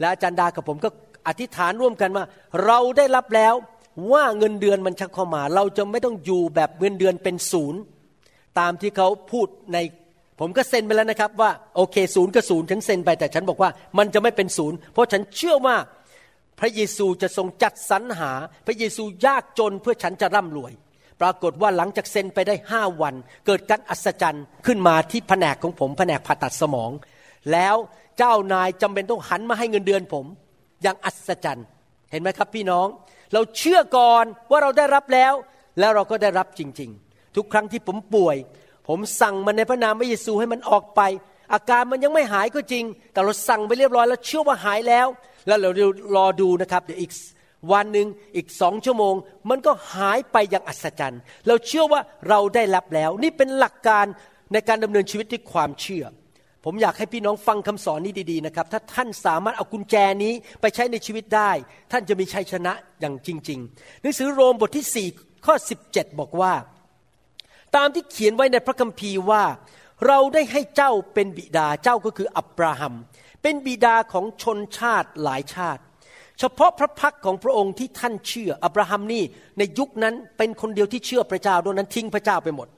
และอาจารย์ดากับผมก็อธิษฐานร่วมกันว่า เราได้รับแล้วว่าเงินเดือนมันชักเข้ามา เราจะไม่ต้องอยู่แบบเงินเดือนเป็นศูนย์ตามที่เขาพูดในผมก็เซ็นไปแล้วนะครับว่าโอเคศูนย์ก็ศูนย์ฉันเซ็นไปแต่ฉันบอกว่ามันจะไม่เป็นศูนย์เพราะฉันเชื่อว่าพระเยซูจะทรงจัดสรรหา พระเยซูยากจนเพื่อฉันจะร่ำรวย ปรากฏว่าหลังจากเซ็นไปได้ห้าวัน เกิดการอัศจรรย์ขึ้นมาที่แผนกของผมแผนกผ่าตัดสมอง แล้ว เจ้านายจำเป็นต้องหันมาให้เงินเดือนผม อย่างอัศจรรย์เห็นไหมครับพี่น้อง เราเชื่อก่อนว่าเราได้รับแล้ว แล้วเราก็ได้รับจริง ๆ ทุกครั้งที่ผมป่วย ผมสั่งมันในพระนามพระเยซูให้มันออกไป อาการมันยังไม่หายก็จริง แต่เราสั่งไปเรียบร้อยแล้วเชื่อว่าหายแล้ว แล้วเรารอดูนะครับเดี๋ยวอีกวันหนึ่งอีกสองชั่วโมง มันก็หายไปอย่างอัศจรรย์ เราเชื่อว่าเราได้รับแล้ว นี่เป็นหลักการในการดำเนินชีวิตด้วยความเชื่อ ผมอยากให้พี่น้องฟังคำสอนนี้ดีๆนะครับ ถ้าท่านสามารถเอากุญแจนี้ไปใช้ในชีวิตได้ ท่านจะมีชัยชนะอย่างจริง ๆ หนังสือโรมบทที่ 4 ข้อ 17 บอกว่า ตามที่เขียนไว้ในพระคัมภีร์ว่า เราได้ให้เจ้าเป็นบิดาเจ้าก็คืออับราฮัม เป็นบิดาของชนชาติหลายชาติ เฉพาะพระพักของพระองค์ที่ท่านเชื่ออับราฮัมนี่ในยุคนั้นเป็นคนเดียวที่เชื่อพระเจ้าโดยนั้นทิ้งพระเจ้าไปหมด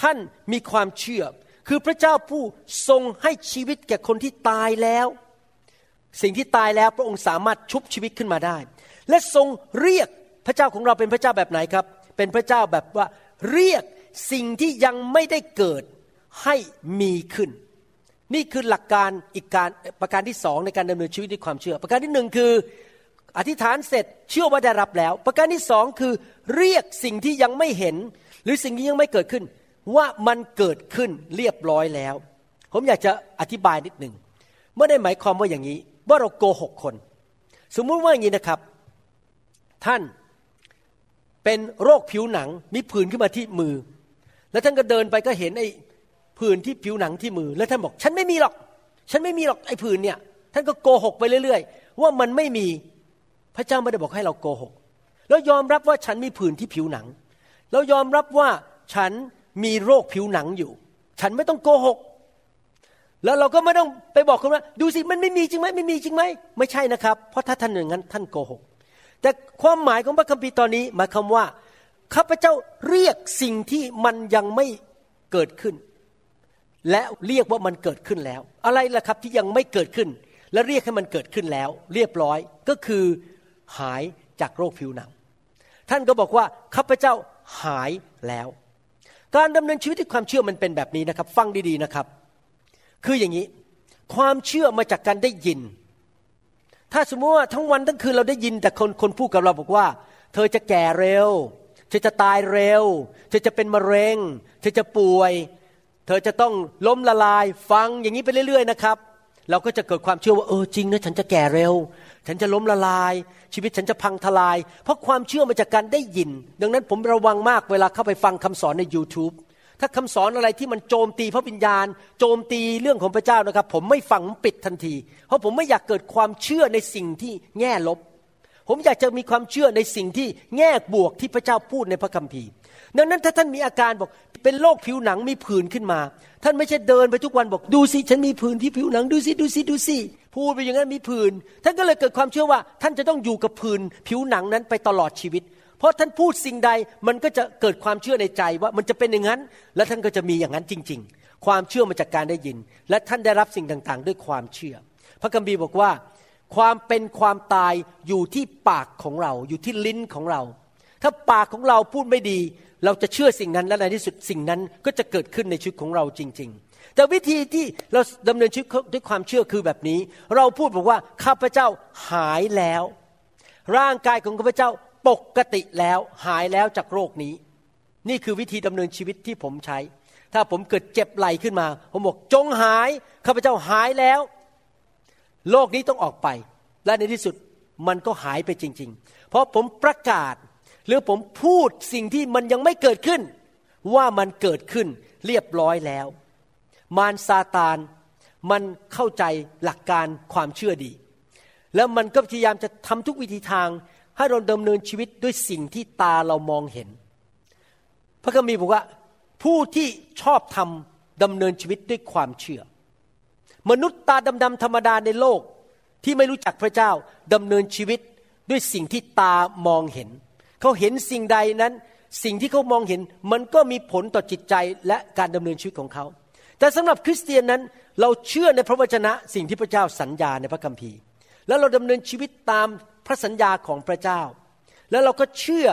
ท่านมีความเชื่อ คือพระเจ้าผู้ทรงให้ชีวิตแก่คนที่ตายแล้ว สิ่งที่ตายแล้วพระองค์สามารถชุบชีวิตขึ้นมาได้ และทรงเรียกพระเจ้าของเราเป็นพระเจ้าแบบไหนครับ เป็นพระเจ้าแบบว่าเรียกสิ่งที่ยังไม่ได้เกิดให้มีขึ้น นี่คือหลักการอีกการประการที่สองในการดำเนินชีวิตด้วยความเชื่อ ประการที่หนึ่งคืออธิษฐานเสร็จเชื่อว่าได้รับแล้ว ประการที่สองคือเรียกสิ่งที่ยังไม่เห็น หรือสิ่งที่ยังไม่เกิดขึ้น ว่ามันเกิดขึ้นเรียบร้อยแล้ว ผมอยากจะอธิบายนิดหนึ่งไม่ได้หมายความว่าอย่างนี้ ว่าเราโกหกคน สมมุติว่าอย่างนี้นะครับ ท่านเป็นโรคผิวหนังมีผื่นขึ้นมาที่มือ แล้วท่านก็เดินไปก็เห็นไอ้ผื่นที่ผิวหนังที่มือ แล้วท่านบอก ฉันไม่มีหรอก ฉันไม่มีหรอกไอ้ผื่นเนี่ย ท่านก็โกหกไปเรื่อย ๆ ว่ามันไม่มีพระเจ้าไม่ได้บอกให้เราโกหก แล้วยอมรับว่าฉันมีผื่นที่ผิวหนัง แล้วยอมรับว่าฉัน มีโรคผิวหนังอยู่ ฉันไม่ต้องโกหก แล้วเราก็ไม่ต้องไปบอกคนว่าดูสิมันไม่มีจริงไหมไม่มีจริงไหมไม่ใช่นะครับ เพราะถ้าท่านอย่างนั้นท่านโกหก แต่ความหมายของพระคัมภีร์ตอนนี้หมายความว่าข้าพเจ้าเรียกสิ่งที่มันยังไม่เกิดขึ้น และเรียกว่ามันเกิดขึ้นแล้ว อะไรล่ะครับที่ยังไม่เกิดขึ้น และเรียกให้มันเกิดขึ้นแล้ว เรียบร้อยก็คือหายจากโรคผิวหนัง ท่านก็บอกว่าข้าพเจ้าหายแล้ว การดำเนินชีวิตด้วยความเชื่อมันเป็นแบบนี้นะครับ ฟังดีๆนะครับ คืออย่างนี้ ความเชื่อมาจากการได้ยิน ถ้าสมมติว่าทั้งวันทั้งคืนเราได้ยินแต่คนคนพูดกับเราบอกว่า เธอจะแก่เร็ว เธอจะตายเร็ว เธอจะเป็นมะเร็ง เธอจะป่วย เธอจะต้องล้มละลาย ฟังอย่างนี้ไปเรื่อย ๆ นะครับ เราก็จะเกิดความเชื่อว่าเออจริงนะฉันจะแก่เร็ว ฉันจะล้มละลาย ชีวิตฉันจะพังทลาย เพราะความเชื่อมาจากการได้ยิน ดังนั้นผมระวังมากเวลาเข้าไปฟังคำสอนใน YouTube ถ้าคำสอนอะไรที่มันโจมตีพระวิญญาณ โจมตีเรื่องของพระเจ้านะครับ ผมไม่ฟังปิดทันที เพราะผมไม่อยากเกิดความเชื่อในสิ่งที่แง่ลบ ผมอยากจะมีความเชื่อในสิ่งที่แง่บวกที่พระเจ้าพูดในพระคัมภีร์ ดังนั้นถ้าท่านมีอาการบอกเป็นโรคผิวหนังมีผื่นขึ้นมา ท่านไม่ใช่เดินไปทุกวันบอกดูสิฉันมีผื่นที่ผิวหนังดูสิดูสิดูสิพูดไปอย่างนั้นมีผื่นท่านก็เลยเกิดความเชื่อว่า ท่านจะต้องอยู่กับผื่นผิวหนังนั้นไปตลอดชีวิต เพราะท่านพูดสิ่งใดมันก็จะเกิดความเชื่อในใจว่ามันจะเป็นอย่างนั้น และท่านก็จะมีอย่างนั้นจริง ๆ ความเชื่อมาจากการได้ยิน และท่านได้รับสิ่งต่างๆ ด้วยความเชื่อ พระคัมภีร์บอกว่า ความเป็นความตายอยู่ที่ปากของเรา อยู่ที่ลิ้นของเรา ถ้าปากของเราพูดไม่ดี เราจะเชื่อสิ่งนั้นและในที่สุดสิ่งนั้นก็จะเกิดขึ้นในชีวิตของเราจริง ๆ แต่วิธีที่เราดำเนินชีวิตด้วยความเชื่อคือแบบนี้ เราพูดบอกว่าข้าพเจ้าหายแล้ว ร่างกายของข้าพเจ้าปกติแล้วหายแล้วจากโรคนี้ นี่คือวิธีดำเนินชีวิตที่ผมใช้ ถ้าผมเกิดเจ็บไหลขึ้นมา ผมบอกจงหายข้าพเจ้าหายแล้วโลกนี้ต้องออกไป และในที่สุดมันก็หายไปจริง ๆ เพราะผมประกาศ หรือผมพูดสิ่งที่มันยังไม่เกิดขึ้น ว่ามันเกิดขึ้นเรียบร้อยแล้ว มารซาตานมันเข้าใจหลักการความเชื่อดี แล้วมันก็พยายามจะทำทุกวิธีทาง ให้เราดำเนินชีวิตด้วยสิ่งที่ตาเรามองเห็น พระคัมภีร์บอกว่า ผู้ที่ชอบทำดำเนินชีวิตด้วยความเชื่อ มนุษย์ตาดำๆธรรมดาในโลกที่ไม่รู้จักพระเจ้าดำเนินชีวิตด้วยสิ่งที่ตามองเห็น เขาเห็นสิ่งใดนั้น สิ่งที่เขามองเห็นมันก็มีผลต่อจิตใจและการดำเนินชีวิตของเขา แต่สำหรับคริสเตียนนั้นเราเชื่อในพระวจนะสิ่งที่พระเจ้าสัญญาในพระคัมภีร์ แล้วเราดำเนินชีวิตตามพระสัญญาของพระเจ้า แล้วเราก็เชื่อ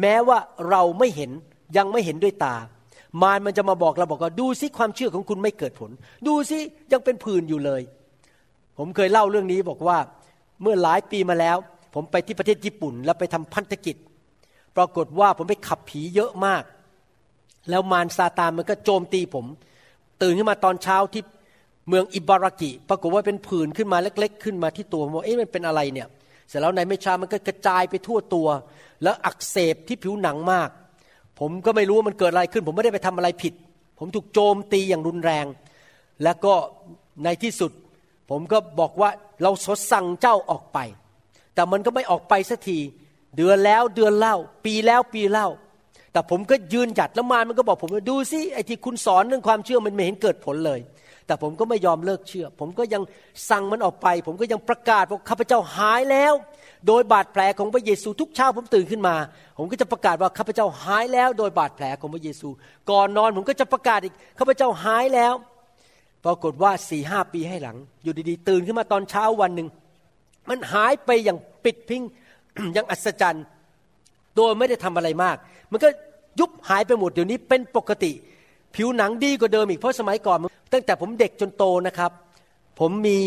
แม้ว่าเราไม่เห็นยังไม่เห็นด้วยตามารมันจะมาบอกเราบอกว่าดูซิความเชื่อของคุณไม่เกิดผล ดูซิยังเป็นผื่นอยู่เลย ผมเคยเล่าเรื่องนี้บอกว่าเมื่อหลายปีมาแล้ว ผมไปที่ประเทศญี่ปุ่น แล้วไปทำพันธกิจ ปรากฏว่าผมไปขับผีเยอะมาก แล้วมารซาตานมันก็โจมตีผม ตื่นขึ้นมาตอนเช้าที่เมืองอิบารากิ ปรากฏว่าเป็นผื่นขึ้นมาเล็ก ๆ ขึ้นมาที่ตัวผมบอกเอ๊ะมันเป็นอะไรเนี่ย เสร็จแล้วในไม่ช้ามันก็กระจายไปทั่วตัว แล้วอักเสบที่ผิวหนังมาก ผมก็ไม่รู้ว่ามันเกิดอะไรขึ้น ผมไม่ได้ไปทำอะไรผิด ผมถูกโจมตีอย่างรุนแรง แล้วก็ในที่สุด ผมก็บอกว่าเราสดสั่งเจ้าออกไป แต่มันก็ไม่ออกไปสักที เดือนแล้วเดือนเล่า ปีแล้วปีเล่า แต่ผมก็ยืนหยัดแล้วมารมันก็บอกผมว่าดูสิไอ้ที่คุณสอนเรื่องความเชื่อมันไม่เห็นเกิดผลเลย แต่ผมก็ไม่ยอมเลิกเชื่อ ผมก็ยังสั่งมันออกไป ผมก็ยังประกาศว่าข้าพเจ้าหายแล้ว โดยบาดแผลของพระเยซูทุกเช้าผมตื่นขึ้นมา ผมก็จะประกาศว่าข้าพเจ้าหายแล้ว โดยบาดแผลของพระเยซู ก่อนนอนผมก็จะประกาศอีกข้าพเจ้าหายแล้วปรากฏว่าสี่ห้าปีให้หลัง อยู่ดีๆ ตื่นขึ้นมาตอนเช้าวันหนึ่งมันหายไปอย่างปิดพิง ย่างอัศจรรย์ โดยไม่ได้ทำอะไรมาก มันก็ยุบหายไปหมดเดี๋ยวนี้เป็นปกติ ผิวหนังดีกว่าเดิมอีกเพราะสมัยก่อน ตั้งแต่ผมเด็กจนโตนะครับ ผมมี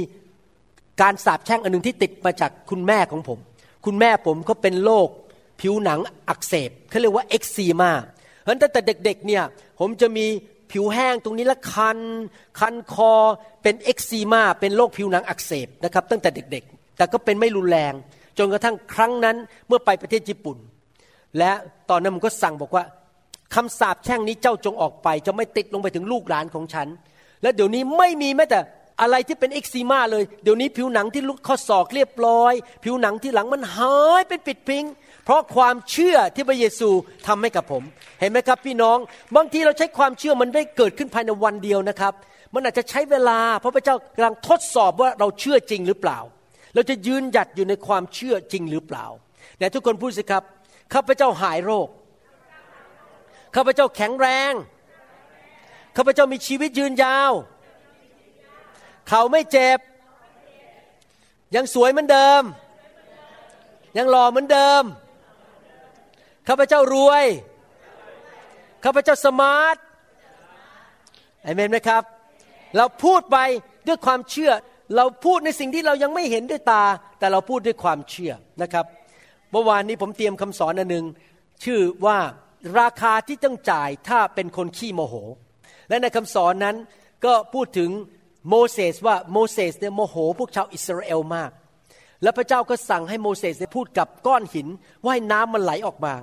การสาบแช่งอันหนึ่งที่ติดมาจากคุณแม่ของผม คุณแม่ผมเขาเป็นโรคผิวหนังอักเสบเขาเรียกว่าเอ็กซีมาเพราะตั้งแต่เด็กๆเนี่ยผมจะมีผิวแห้งตรงนี้ละคัน คันคอเป็นเอ็กซีมาเป็นโรคผิวหนังอักเสบนะครับตั้งแต่เด็กๆ แต่ก็เป็นไม่รุนแรง จนกระทั่งครั้งนั้นเมื่อไปประเทศญี่ปุ่น และตอนนั้นมันก็สั่งบอกว่าคำสาปแช่งนี้เจ้าจงออกไป จะไม่ติดลงไปถึงลูกหลานของฉัน และเดี๋ยวนี้ไม่มีแม้แต่อะไรที่เป็นเอ็กซีมาเลย เดี๋ยวนี้ผิวหนังที่ลุกข้อศอกเรียบร้อย ผิวหนังที่หลังมันหายเป็นปิดพิง เพราะความเชื่อที่พระเยซูทำให้กับผม เห็นไหมครับพี่น้อง บางทีเราใช้ความเชื่อมันได้เกิดขึ้นภายในวันเดียวนะครับ มันอาจจะใช้เวลา เพราะพระเจ้ากำลังทดสอบว่าเราเชื่อจริงหรือเปล่า เราจะยืนหยัดอยู่ในความเชื่อจริงหรือเปล่าแต่ทุกคนพูดสิครับข้าพเจ้าหายโรคข้าพเจ้าแข็งแรงข้าพเจ้ามีชีวิตยืนยาว เขาไม่เจ็บ ยังสวยเหมือนเดิม ยังหล่อเหมือนเดิมข้าพเจ้ารวยข้าพเจ้าสมาร์ทอเมนไหมครับ เราพูดไปด้วยความเชื่อ เราพูดในสิ่งที่เรายังไม่เห็นด้วยตา แต่เราพูดด้วยความเชื่อนะครับ เมื่อวานนี้ผมเตรียมคำสอนอันหนึ่งชื่อว่าราคาที่ต้องจ่ายถ้าเป็นคนขี้โมโห และในคำสอนนั้นก็พูดถึงโมเสสว่าโมเสสเนี่ยโมโห พวกชาวอิสราเอลมาก แล้วพระเจ้าก็สั่งให้โมเสสพูดกับก้อนหินว่าให้น้ำมันไหลออกมา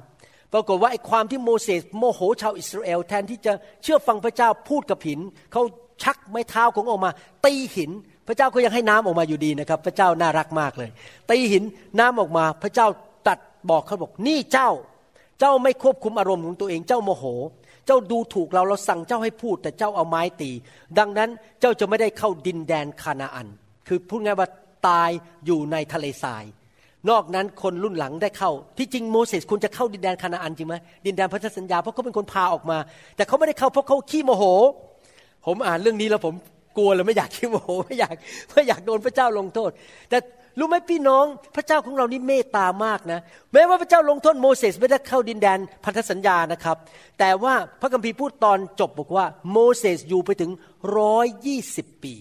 ปรากฏว่าไอ้ความที่โมเสสโมโหชาวอิสราเอลแทนที่จะเชื่อฟังพระเจ้าพูดกับหินเขาชักไม้เท้าของออกมาตีหิน พระเจ้าก็ยังให้น้ำออกมาอยู่ดีนะครับ พระเจ้าน่ารักมากเลยตีหินน้ำออกมา พระเจ้าตัดบอกเขาบอกนี่เจ้า เจ้าไม่ควบคุมอารมณ์ของตัวเอง เจ้าโมโห เจ้าดูถูกเราเราสั่งเจ้าให้พูด แต่เจ้าเอาไม้ตี ดังนั้นเจ้าจะไม่ได้เข้าดินแดนคานาอัน คือพูดง่ายว่าตายอยู่ในทะเลทราย นอกนั้นคนรุ่นหลังได้เข้า ที่จริงโมเสสควรจะเข้าดินแดนคานาอันจริงไหมดินแดนพันธสัญญาเพราะเขาเป็นคนพาออกมา แต่เขาไม่ได้เข้าเพราะเขาขี้โมโห ผมอ่านเรื่องนี้แล้วผม กลัวเลยไม่อยากขี้โมโหไม่อยากไม่อยากโดนพระเจ้าลงโทษ แต่รู้ไหมพี่น้องพระเจ้าของเรานี่เมตตามากนะแม้ว่าพระเจ้าลงโทษโมเสสไม่ได้เข้าดินแดนพันธสัญญานะครับ แต่ว่าพระคัมภีร์พูดตอนจบบอกว่าโมเสสอยู่ไปถึงร้อยยี่สิบปี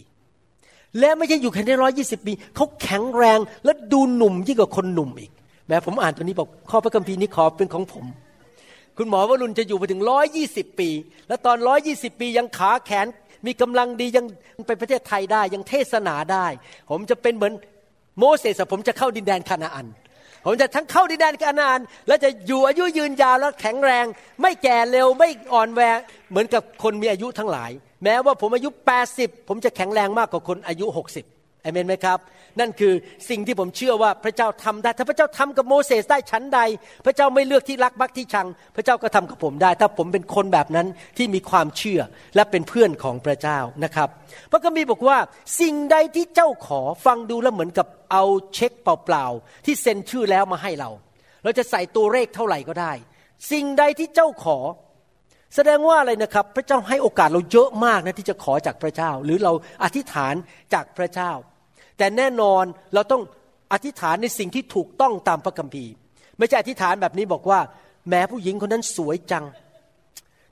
และไม่ใช่อยู่แค่ได้ร้อยยี่สิบปีเขาแข็งแรงและดูหนุ่มยิ่งกว่าคนหนุ่มอีก แม้ผมอ่านตัวนี้บอกข้อพระคัมภีร์นี้ขอเป็นของผมคุณหมอวรุณจะอยู่ไปถึงร้อยยี่สิบปี และตอนร้อยยี่สิบปียังขาแขน มีกำลังดียังไปประเทศไทยได้ยังเทศนาได้ ผมจะเป็นเหมือนโมเสสผมจะเข้าดินแดนคานาอัน ผมจะทั้งเข้าดินแดนคานาอัน และจะอยู่อายุยืนยาวและแข็งแรง ไม่แก่เร็วไม่อ่อนแวเหมือนกับคนมีอายุทั้งหลาย แม้ว่าผมอายุ 80 ผมจะแข็งแรงมากกว่าคนอายุ 60 อเมนไหมครับ นั่นคือสิ่งที่ผมเชื่อว่าพระเจ้าทำได้ ถ้าพระเจ้าทำกับโมเสสได้ชั้นใด พระเจ้าไม่เลือกที่รักบักที่ชัง พระเจ้าก็ทำกับผมได้ ถ้าผมเป็นคนแบบนั้นที่มีความเชื่อและเป็นเพื่อนของพระเจ้านะครับพระคัมภีร์บอกว่าสิ่งใดที่เจ้าขอฟังดูแล้วเหมือนกับเอาเช็คเปล่าๆที่เซ็นชื่อแล้วมาให้เรา เราจะใส่ตัวเลขเท่าไหร่ก็ได้ สิ่งใดที่เจ้าขอแสดงว่าอะไรนะครับ พระเจ้าให้โอกาสเราเยอะมากนะที่จะขอจากพระเจ้า หรือเราอธิษฐานจากพระเจ้า แต่แน่นอนเราต้องอธิษฐานในสิ่งที่ถูกต้องตามพระคัมภีร์ ไม่ใช่อธิษฐานแบบนี้บอกว่าแม้ผู้หญิงคนนั้นสวยจัง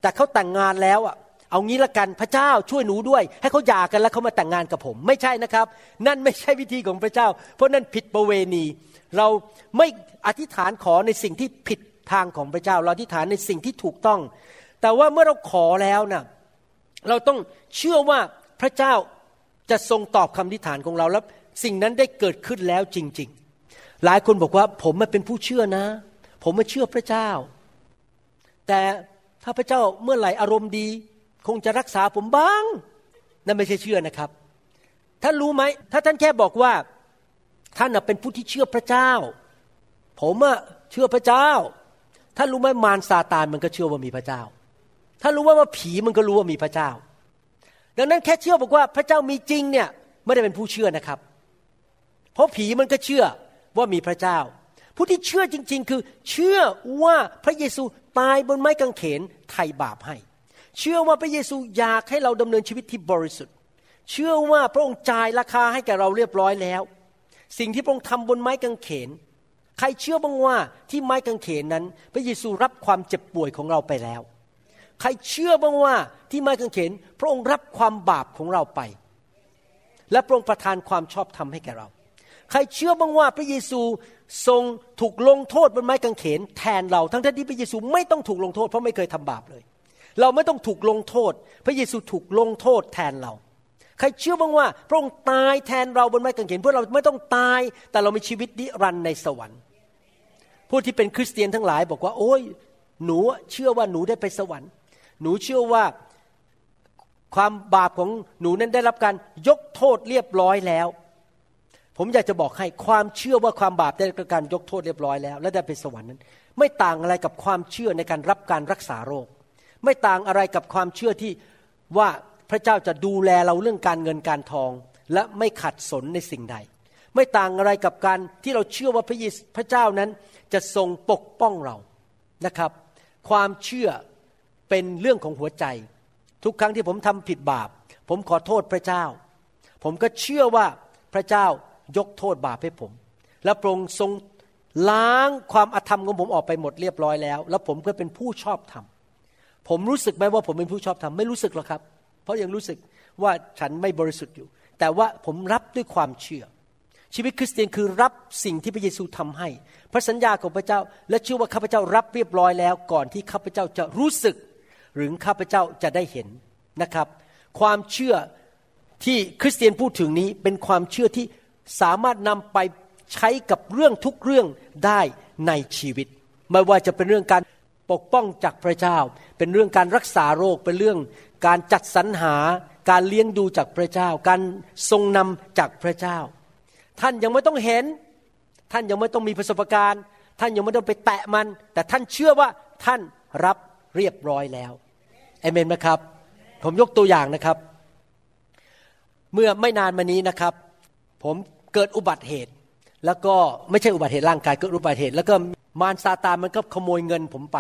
แต่เขาแต่งงานแล้วอะเอางี้ละกันพระเจ้าช่วยหนูด้วย ให้เขาหย่ากันแล้วเขามาแต่งงานกับผม ไม่ใช่นะครับ นั่นไม่ใช่วิธีของพระเจ้า เพราะนั่นผิดประเวณี เราไม่อธิษฐานขอในสิ่งที่ผิดทางของพระเจ้า เราอธิษฐานในสิ่งที่ถูกต้อง แต่ว่าเมื่อเราขอแล้วนะ่ะเราต้องเชื่อว่าพระเจ้า จะทรงตอบคำอธิฐานของเราแล้วสิ่งนั้นได้เกิดขึ้นแล้วจริง ๆ หลายคนบอกว่าผมมาเป็นผู้เชื่อนะ ผมมาเชื่อพระเจ้า แต่ถ้าพระเจ้าเมื่อไหร่อารมณ์ดี คงจะรักษาผมบ้าง นั่นไม่ใช่เชื่อนะครับ ท่านรู้ไหมถ้าท่านแค่บอกว่า ท่านเป็นผู้ที่เชื่อพระเจ้า ผมอะเชื่อพระเจ้า ท่านรู้ไหมมารซาตานมันก็เชื่อว่ามีพระเจ้าถ้านรู้ว่าว่าผีมันก็รู้ว่ามีพระเจ้า ดังนั้นแค่เชื่อบอกว่าพระเจ้ามีจริงเนี่ยไม่ได้เป็นผู้เชื่อนะครับ เพราะผีมันก็เชื่อว่ามีพระเจ้า ผู้ที่เชื่อจริง ๆ คือ เชื่อว่าพระเยซูตายบนไม้กางเขนไถ่บาปให้ เชื่อว่าพระเยซูอยากให้เราดำเนินชีวิตที่บริสุทธิ์ เชื่อว่าพระองค์จ่ายราคาให้แก่เราเรียบร้อยแล้ว สิ่งที่พระองค์ทำบนไม้กางเขน ใครเชื่อบ้างว่าที่ไม้กางเขนนั้น พระเยซูรับความเจ็บป่วยของเราไปแล้ว ใครเชื่อบ้างว่าที่ไม้กางเขน พระองค์รับความบาปของเราไป และพระองค์ประทานความชอบธรรมให้แก่เรา ใครเชื่อบ้างว่าพระเยซูทรงถูกลงโทษบนไม้กางเขน แทนเราทั้งที่พระเยซูไม่ต้องถูกลงโทษเพราะไม่เคยทำบาปเลย เราไม่ต้องถูกลงโทษ พระเยซูถูกลงโทษแทนเรา ใครเชื่อบ้างว่า พระองค์ตายแทนเราบนไม้กางเขนเพื่อเราไม่ต้องตาย แต่เรามีชีวิตนิรันดร์ในสวรรค์ผู้ที่เป็นคริสเตียนทั้งหลายบอกว่า โอ้ยหนูเชื่อว่าหนูได้ไปสวรรค์ หนูเชื่อว่าความบาปของหนูนั้นได้รับการยกโทษเรียบร้อยแล้ว ผมอยากจะบอกให้ความเชื่อว่าความบาปได้รับการยกโทษเรียบร้อยแล้ว และได้ไปสวรรค์นั้น ไม่ต่างอะไรกับความเชื่อในการรับการรักษาโรค ไม่ต่างอะไรกับความเชื่อที่ว่าพระเจ้าจะดูแลเราเรื่องการเงินการทอง และไม่ขัดสนในสิ่งใด ไม่ต่างอะไรกับการที่เราเชื่อว่าพระเยซูพระเจ้านั้นจะทรงปกป้องเรานะครับ ความเชื่อ เป็นเรื่องของหัวใจ ทุกครั้งที่ผมทำผิดบาป ผมขอโทษพระเจ้า ผมก็เชื่อว่าพระเจ้ายกโทษบาปให้ผม และพระองค์ทรงล้างความอธรรมของผมออกไปหมดเรียบร้อยแล้ว แล้วผมก็เป็นผู้ชอบธรรมผมรู้สึกไหมว่าผมเป็นผู้ชอบธรรมไม่รู้สึกหรอกครับ เพราะยังรู้สึกว่าฉันไม่บริสุทธิ์อยู่ แต่ว่าผมรับด้วยความเชื่อ ชีวิตคริสเตียนคือรับสิ่งที่พระเยซูทำให้ พระสัญญาของพระเจ้า และเชื่อว่าข้าพเจ้ารับเรียบร้อยแล้ว ก่อนที่ข้าพเจ้าจะรู้สึก หรือข้าพเจ้าจะได้เห็นนะครับ ความเชื่อที่คริสเตียนพูดถึงนี้เป็นความเชื่อที่สามารถนำไปใช้กับเรื่องทุกเรื่องได้ในชีวิต ไม่ว่าจะเป็นเรื่องการปกป้องจากพระเจ้า เป็นเรื่องการรักษาโรคเป็นเรื่องการจัดสรรหาการเลี้ยงดูจากพระเจ้า การทรงนำจากพระเจ้า ท่านยังไม่ต้องเห็น ท่านยังไม่ต้องมีประสบการณ์ ท่านยังไม่ต้องไปแตะมัน แต่ท่านเชื่อว่าท่านรับเรียบร้อยแล้ว เอเมนไหมครับ ผมยกตัวอย่างนะครับ เมื่อไม่นานมานี้นะครับ ผมเกิดอุบัติเหตุ แล้วก็ไม่ใช่อุบัติเหตุร่างกายเกิดอุบัติเหตุ แล้วก็มารซาตานมันก็ขโมยเงินผมไป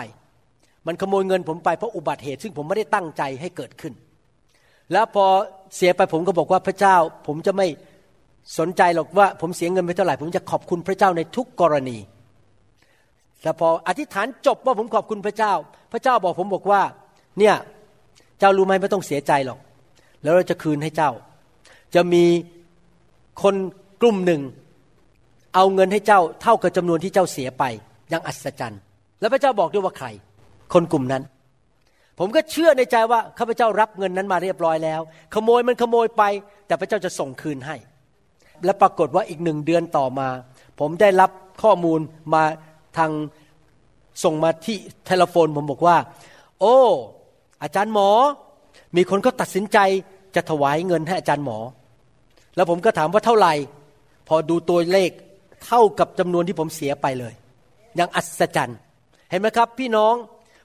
มันขโมยเงินผมไปเพราะอุบัติเหตุ ซึ่งผมไม่ได้ตั้งใจให้เกิดขึ้น แล้วพอเสียไปผมก็บอกว่าพระเจ้า ผมจะไม่สนใจหรอกว่าผมเสียเงินไปเท่าไหร่ ผมจะขอบคุณพระเจ้าในทุกกรณีแล้วพออธิษฐานจบว่าผมขอบคุณพระเจ้า พระเจ้าบอกผมบอกว่า เนี่ย เจ้ารู้ไหมไม่ต้องเสียใจหรอก แล้วเราจะคืนให้เจ้า จะมีคนกลุ่มหนึ่ง เอาเงินให้เจ้าเท่ากับจำนวนที่เจ้าเสียไปอย่างอัศจรรย์ แล้วพระเจ้าบอกด้วยว่าใคร คนกลุ่มนั้น ผมก็เชื่อในใจว่าข้าพเจ้ารับเงินนั้นมาเรียบร้อยแล้ว ขโมยมันขโมยไป แต่พระเจ้าจะส่งคืนให้ และปรากฏว่าอีกหนึ่งเดือนต่อมา ผมได้รับข้อมูลมาทางส่งมาที่โทรโฟนผมบอกว่า โอ้ อาจารย์หมอ มีคนก็ตัดสินใจจะถวายเงินให้อาจารย์หมอ แล้วผมก็ถามว่าเท่าไหร่ พอดูตัวเลขเท่ากับจำนวนที่ผมเสียไปเลย อย่างอัศจรรย์เห็นไหมครับ พี่น้อง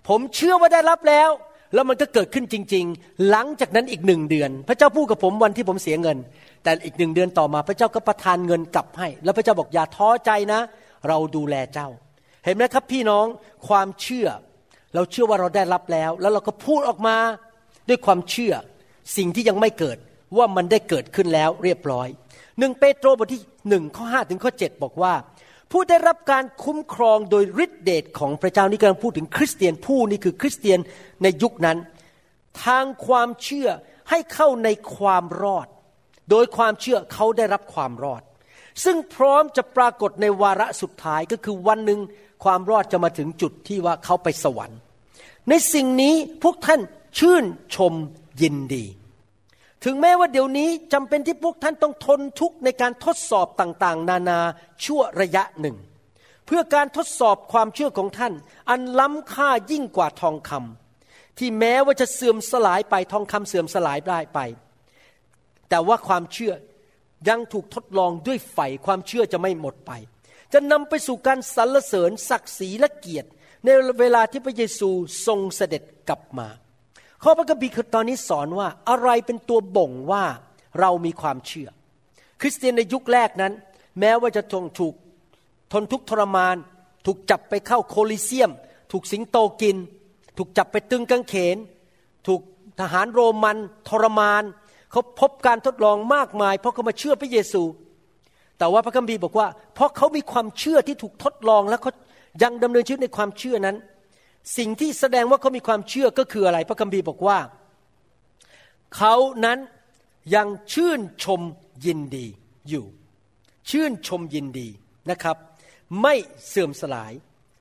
ผมเชื่อว่าได้รับแล้ว แล้วมันก็เกิดขึ้นจริง ๆ หลังจากนั้นอีกหนึ่งเดือน พระเจ้าพูดกับผมวันที่ผมเสียเงิน แต่อีกหนึ่งเดือนต่อมาพระเจ้าก็ประทานเงินกลับให้ แล้วพระเจ้าบอกอย่าท้อใจนะ เราดูแลเจ้า เห็นไหมครับ พี่น้องความเชื่อ เราเชื่อว่าเราได้รับแล้ว แล้วเราก็พูดออกมาด้วยความเชื่อ สิ่งที่ยังไม่เกิดว่ามันได้เกิดขึ้นแล้วเรียบร้อยหนึ่งเปโตรบทที่หนึ่งข้อห้าถึงข้อเจ็ดบอกว่า ผู้ได้รับการคุ้มครองโดยฤทธิเดชของพระเจ้านี่กำลังพูดถึงคริสเตียนผู้นี่คือคริสเตียนในยุคนั้น ทางความเชื่อให้เข้าในความรอด โดยความเชื่อเขาได้รับความรอด ซึ่งพร้อมจะปรากฏในวาระสุดท้ายก็คือวันหนึ่ง ความรอดจะมาถึงจุดที่ว่าเขาไปสวรรค์ ในสิ่งนี้พวกท่านชื่นชมยินดี ถึงแม้ว่าเดี๋ยวนี้จำเป็นที่พวกท่านต้องทนทุกข์ในการทดสอบต่างๆ นานาชั่วระยะหนึ่ง เพื่อการทดสอบความเชื่อของท่าน อันล้ำค่ายิ่งกว่าทองคำที่แม้ว่าจะเสื่อมสลายไปทองคำเสื่อมสลายได้ไป แต่ว่าความเชื่อยังถูกทดลองด้วยไฟความเชื่อจะไม่หมดไป จะนำไปสู่การสรรเสริญศักดิ์ศรีและเกียรติ ในเวลาที่พระเยซูทรงเสด็จกลับมา ข้อพระคัมภีร์ตอนนี้สอนว่าอะไรเป็นตัวบ่งว่าเรามีความเชื่อ คริสเตียนในยุคแรกนั้น แม้ว่าจะทงถูกทนทุกข์ทรมาน ถูกจับไปเข้าโคลิเซียม ถูกสิงโตกิน ถูกจับไปตึงกางเขน ถูกทหารโรมันทรมาน เขาพบการทดลองมากมาย เพราะเขามาเชื่อพระเยซู แต่ว่าพระคัมภีร์บอกว่า เพราะเขามีความเชื่อที่ถูกทดลองแล้วเขายังดำเนินชีวิตในความเชื่อนั้น สิ่งที่แสดงว่าเขามีความเชื่อก็คืออะไร พระคัมภีร์บอกว่า เขานั้นยังชื่นชมยินดีอยู่ ชื่นชมยินดีนะครับ ไม่เสื่อมสลาย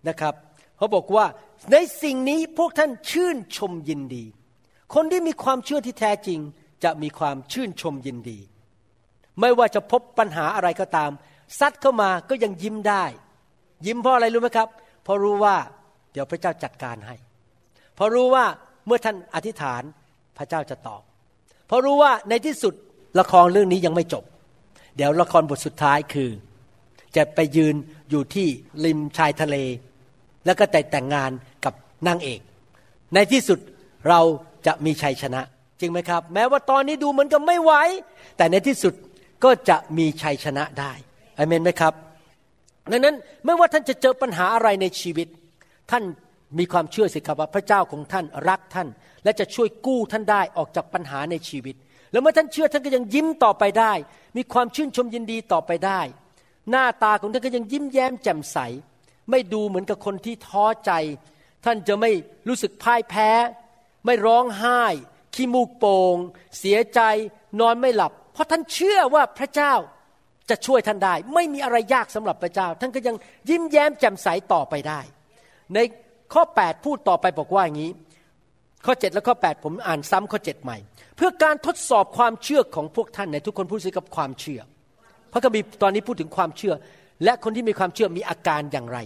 นะครับเขาบอกว่าในสิ่งนี้พวกท่านชื่นชมยินดี คนที่มีความเชื่อที่แท้จริงจะมีความชื่นชมยินดี ไม่ว่าจะพบปัญหาอะไรก็ตาม ซัดเข้ามาก็ยังยิ้มได้ ยิ้มเพราะอะไรรู้ไหมครับ เพราะรู้ว่าเดี๋ยวพระเจ้าจัดการให้ เพราะรู้ว่าเมื่อท่านอธิษฐานพระเจ้าจะตอบ เพราะรู้ว่าในที่สุดละครเรื่องนี้ยังไม่จบ เดี๋ยวละครบทสุดท้ายคือ จะไปยืนอยู่ที่ริมชายทะเล แล้วก็แต่แต่งงานกับนางเอก ในที่สุดเราจะมีชัยชนะ จริงไหมครับ แม้ว่าตอนนี้ดูเหมือนกับไม่ไหวแต่ในที่สุด ก็จะมีชัยชนะได้อเมนไหมครับ ดังนั้นไม่ว่าท่านจะเจอปัญหาอะไรในชีวิต ท่านมีความเชื่อสิครับว่าพระเจ้าของท่านรักท่าน และจะช่วยกู้ท่านได้ออกจากปัญหาในชีวิต แล้วเมื่อท่านเชื่อท่านก็ยังยิ้มต่อไปได้ มีความชื่นชมยินดีต่อไปได้ หน้าตาของท่านก็ยังยิ้มแย้มแจ่มใส ไม่ดูเหมือนกับคนที่ท้อใจ ท่านจะไม่รู้สึกพ่ายแพ้ ไม่ร้องไห้ขี้มูกโปง่งเสียใจนอนไม่หลับ เพราะท่านเชื่อว่าพระเจ้าจะช่วยท่านได้ ไม่มีอะไรยากสำหรับพระเจ้า ท่านก็ยังยิ้มแย้มแจ่มใสต่อไปได้ ในข้อ 8 พูดต่อไปบอกว่าอย่างนี้ ข้อ 7 และข้อ 8 ผมอ่านซ้ำข้อ 7 ใหม่ เพื่อการทดสอบความเชื่อของพวกท่านในทุกคนพูดสิกับความเชื่อ พระคัมภีร์ตอนนี้พูดถึงความเชื่อ และคนที่มีความเชื่อมีอาการอย่างไร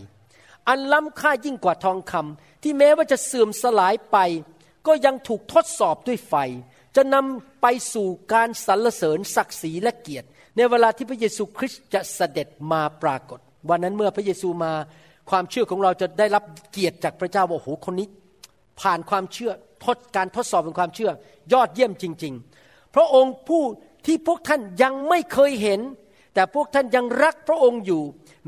อันล้ำค่ายิ่งกว่าทองคำที่แม้ว่าจะเสื่อมสลายไป ก็ยังถูกทดสอบด้วยไฟ จะนำไปสู่การสรรเสริญศักดิ์ศรีและเกียรติ ในเวลาที่พระเยซูคริสต์จะเสด็จมาปรากฏ วันนั้นเมื่อพระเยซูมาความเชื่อของเราจะได้รับเกียรติจากพระเจ้าว่าโอ้โหคนนี้ ผ่านความเชื่อทดการทดสอบเป็นความเชื่อ ยอดเยี่ยมจริง ๆ พระองค์ผู้ที่พวกท่านยังไม่เคยเห็น แต่พวกท่านยังรักพระองค์อยู่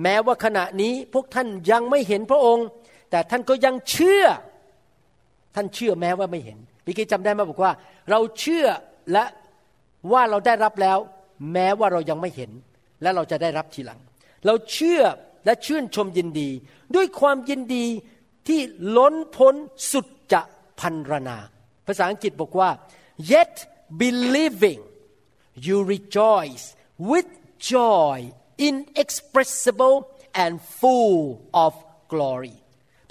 แม้ว่าขณะนี้พวกท่านยังไม่เห็นพระองค์ แต่ท่านก็ยังเชื่อ ท่านเชื่อแม้ว่าไม่เห็น พี่กี้จำได้ไหมบอกว่า เราเชื่อและว่าเราได้รับแล้ว แม้ว่าเรายังไม่เห็น และเราจะได้รับทีหลัง เราเชื่อและชื่นชมยินดี ด้วยความยินดีที่ล้นพ้นสุดจะพันรนา ภาษาอังกฤษบอกว่า yet believing you rejoice with joy inexpressible and full of glory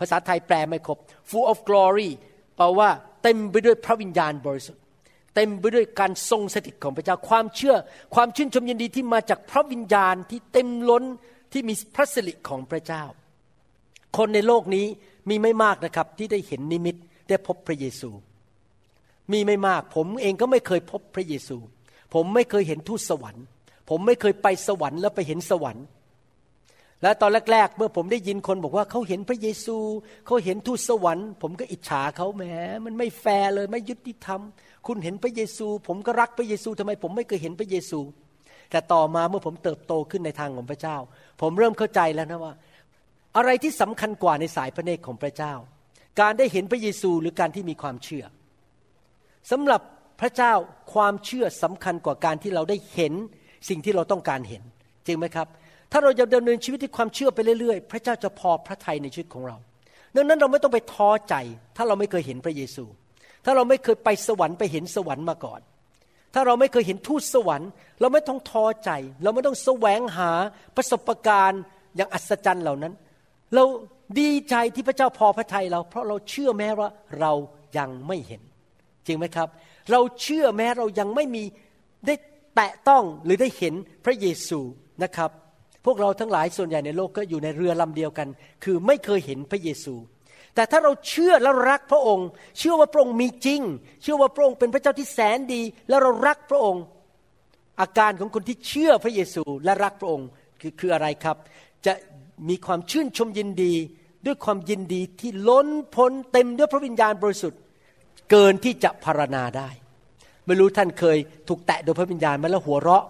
ภาษาไทยแปลไม่ครบ full of glory แปลว่า เต็มไปด้วยพระวิญญาณบริสุทธิ์ เต็มไปด้วยการทรงสถิตของพระเจ้าความเชื่อ ความชื่นชมยินดีที่มาจากพระวิญญาณที่เต็มล้นที่มีพระสิริของพระเจ้า คนในโลกนี้มีไม่มากนะครับที่ได้เห็นนิมิตได้พบพระเยซู มีไม่มาก ผมเองก็ไม่เคยพบพระเยซู ผมไม่เคยเห็นทูตสวรรค์ ผมไม่เคยไปสวรรค์แล้วไปเห็นสวรรค์ และตอนแรก ๆ เมื่อผมได้ยินคนบอกว่าเขาเห็นพระเยซูเขาเห็นทูตสวรรค์ผมก็อิจฉาเขาแหมมันไม่แฟร์เลยไม่ยุติธรรม คุณเห็นพระเยซู ผมก็รักพระเยซูทำไมผมไม่เคยเห็นพระเยซู แต่ต่อมาเมื่อผมเติบโตขึ้นในทางของพระเจ้า ผมเริ่มเข้าใจแล้วนะว่า อะไรที่สำคัญกว่าในสายพระเนตรของพระเจ้า การได้เห็นพระเยซูหรือการที่มีความเชื่อสำหรับพระเจ้าความเชื่อสำคัญกว่าการที่เราได้เห็นสิ่งที่เราต้องการเห็น จริงไหมครับ ถ้าเราจะดำเนินชีวิตที่ความเชื่อไปเรื่อยๆ พระเจ้าจะพอพระทัยในชีวิตของเรา ดังนั้นเราไม่ต้องไปท้อใจ ถ้าเราไม่เคยเห็นพระเยซู ถ้าเราไม่เคยไปสวรรค์ไปเห็นสวรรค์มาก่อน ถ้าเราไม่เคยเห็นทูตสวรรค์ เราไม่ต้องท้อใจ เราไม่ต้องแสวงหาประสบการณ์อย่างอัศจรรย์เหล่านั้น เราดีใจที่พระเจ้าพอพระทัยเรา เพราะเราเชื่อแม้ว่าเรายังไม่เห็น จริงไหมครับ เราเชื่อแม้เรายังไม่มีได้แตะต้องหรือได้เห็นพระเยซูนะครับ พวกเราทั้งหลายส่วนใหญ่ในโลกก็อยู่ในเรือลำเดียวกัน คือไม่เคยเห็นพระเยซู แต่ถ้าเราเชื่อและรักพระองค์ เชื่อว่าพระองค์มีจริง เชื่อว่าพระองค์เป็นพระเจ้าที่แสนดี แล้วเรารักพระองค์ อาการของคนที่เชื่อพระเยซูและรักพระองค์คือคืออะไรครับ จะมีความชื่นชมยินดีด้วยความยินดีที่ล้นพ้นเต็มด้วยพระวิญญาณบริสุทธิ์ เกินที่จะพารณาได้ไม่รู้ท่านเคยถูกแตะโดยพระวิญญาณมาแล้วหัวเราะ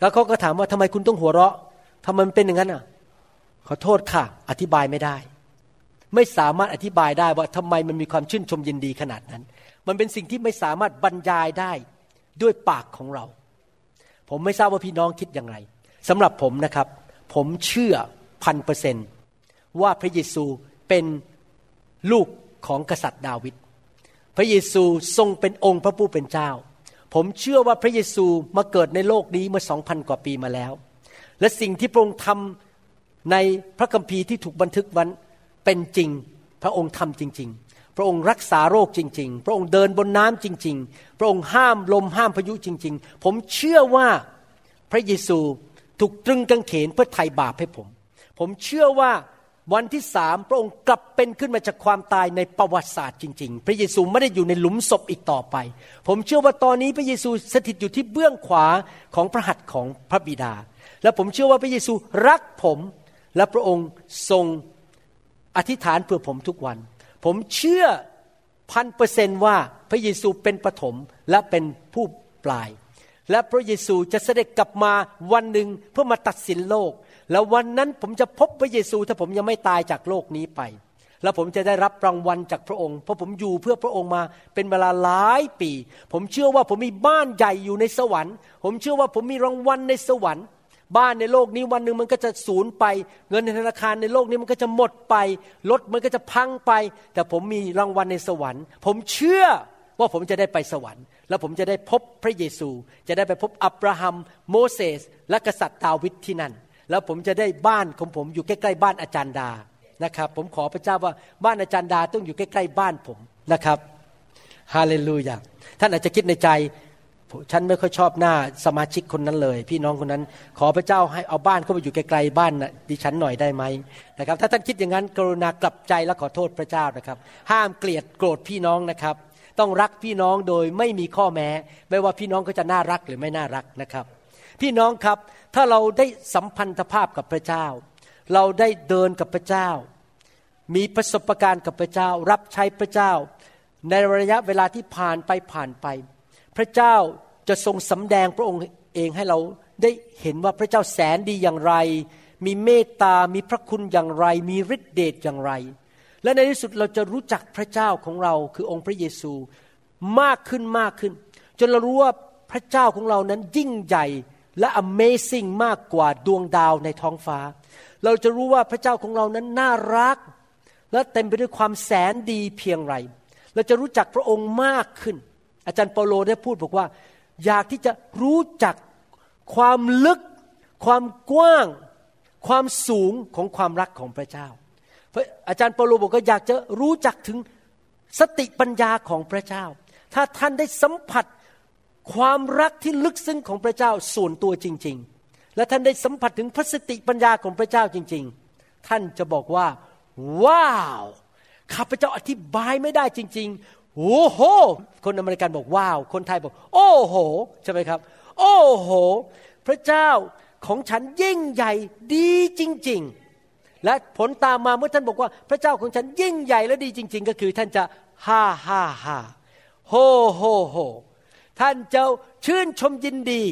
แล้วเขาก็ถามว่าทำไมคุณต้องหัวเราะ ทำไมมันเป็นอย่างนั้นอะ ขอโทษค่ะ อธิบายไม่ได้ ไม่สามารถอธิบายได้ว่าทำไมมันมีความชื่นชมยินดีขนาดนั้น มันเป็นสิ่งที่ไม่สามารถบรรยายได้ด้วยปากของเรา ผมไม่ทราบว่าพี่น้องคิดอย่างไรสำหรับผมนะครับ ผมเชื่อพันเปอร์เซนว่าพระเยซูเป็นลูกของกษัตริย์ดาวิดพระเยซูทรงเป็นองค์พระผู้เป็นเจ้า ผมเชื่อว่าพระเยซูมาเกิดในโลกนี้เมื่อสองพันกว่าปีมาแล้ว และสิ่งที่พระองค์ทำในพระคัมภีร์ที่ถูกบันทึกวันเป็นจริง พระองค์ทำจริง ๆ พระองค์รักษาโรคจริง ๆ พระองค์เดินบนน้ำจริง ๆ พระองค์ห้ามลมห้ามพายุจริง ๆ ผมเชื่อว่าพระเยซูถูกตรึงกางเขนเพื่อไถ่บาปให้ผม ผมเชื่อว่าวันที่สามพระองค์กลับเป็นขึ้นมาจากความตายในประวัติศาสตร์จริง ๆ พระเยซูไม่ได้อยู่ในหลุมศพอีกต่อไป ผมเชื่อว่าตอนนี้พระเยซูสถิตอยู่ที่เบื้องขวาของพระหัตถ์ของพระบิดา และผมเชื่อว่าพระเยซูรักผม และพระองค์ทรงอธิษฐานเพื่อผมทุกวัน ผมเชื่อพันเปอร์เซนว่าพระเยซูเป็นปฐมและเป็นผู้ปลาย และพระเยซูจะเสด็จกลับมาวันหนึ่งเพื่อมาตัดสินโลก แล้ววันนั้นผมจะพบพระเยซูถ้าผมยังไม่ตายจากโลกนี้ไป แล้วผมจะได้รับรางวัลจากพระองค์ เพราะผมอยู่เพื่อพระองค์มาเป็นเวลาหลายปี ผมเชื่อว่าผมมีบ้านใหญ่อยู่ในสวรรค์ ผมเชื่อว่าผมมีรางวัลในสวรรค์ บ้านในโลกนี้วันหนึ่งมันก็จะสูญไป เงินในธนาคารในโลกนี้มันก็จะหมดไปรถมันก็จะพังไป แต่ผมมีรางวัลในสวรรค์ ผมเชื่อว่าผมจะได้ไปสวรรค์ แล้วผมจะได้พบพระเยซู จะได้ไปพบอับราฮัมโมเสส และกษัตริย์ดาวิดที่นั่น แล้วผมจะได้บ้านของผมอยู่ใกล้ๆบ้านอาจารย์ดานะครับ ผมขอพระเจ้าว่าบ้านอาจารย์ดาต้องอยู่ใกล้ๆบ้านผมนะครับฮาเลลูยาท่านอาจจะคิดในใจ ฉันไม่ค่อยชอบหน้าสมาชิกคนนั้นเลย พี่น้องคนนั้น ขอพระเจ้าให้เอาบ้านเข้าไปอยู่ไกลๆบ้านดิฉันหน่อยได้ไหมนะครับ ถ้าท่านคิดอย่างนั้นกรุณากลับใจและขอโทษพระเจ้านะครับ ห้ามเกลียดโกรธพี่น้องนะครับ ต้องรักพี่น้องโดยไม่มีข้อแม้ ไม่ว่าพี่น้องก็จะน่ารักหรือไม่น่ารักนะครับ พี่น้องครับถ้าเราได้สัมพันธภาพกับพระเจ้า เราได้เดินกับพระเจ้า มีประสบการณ์กับพระเจ้า รับใช้พระเจ้า ในระยะเวลาที่ผ่านไปผ่านไป พระเจ้าจะทรงสำแดงพระองค์เองให้เราได้เห็นว่าพระเจ้าแสนดีอย่างไร มีเมตตา มีพระคุณอย่างไร มีฤทธิเดชอย่างไร และในที่สุดเราจะรู้จักพระเจ้าของเราคือองค์พระเยซูมากขึ้นมากขึ้น จนเรารู้ว่าพระเจ้าของเรานั้นยิ่งใหญ่และ Amazing มากกว่าดวงดาวในท้องฟ้า เราจะรู้ว่าพระเจ้าของเรานั้นน่ารัก และเต็มไปด้วยความแสนดีเพียงไร เราจะรู้จักพระองค์มากขึ้น อาจารย์เปโลได้พูดบอกว่า อยากที่จะรู้จักความลึก ความกว้าง ความสูงของความรักของพระเจ้าอาจารย์เปโลบอกก็อยากจะรู้จักถึงสติปัญญาของพระเจ้า ถ้าท่านได้สัมผัสความรักที่ลึกซึ้งของพระเจ้าส่วนตัวจริง ๆ และท่านได้สัมผัสถึงพระสติปัญญาของพระเจ้าจริง ๆ ท่านจะบอกว่า ว้าว ข้าพเจ้าอธิบายไม่ได้จริง โอ้โห คนอเมริกันบอกว้าว คนไทยบอก โอ้โห ใช่ไหมครับ โอ้โห พระเจ้าของฉันยิ่งใหญ่ดีจริง ๆ และผลตามมาเมื่อท่านบอกว่า พระเจ้าของฉันยิ่งใหญ่และดีจริง ๆ ก็คือท่านจะฮ่าฮ่าฮ่าโฮโฮโฮท่านจะชื่นชมยินดี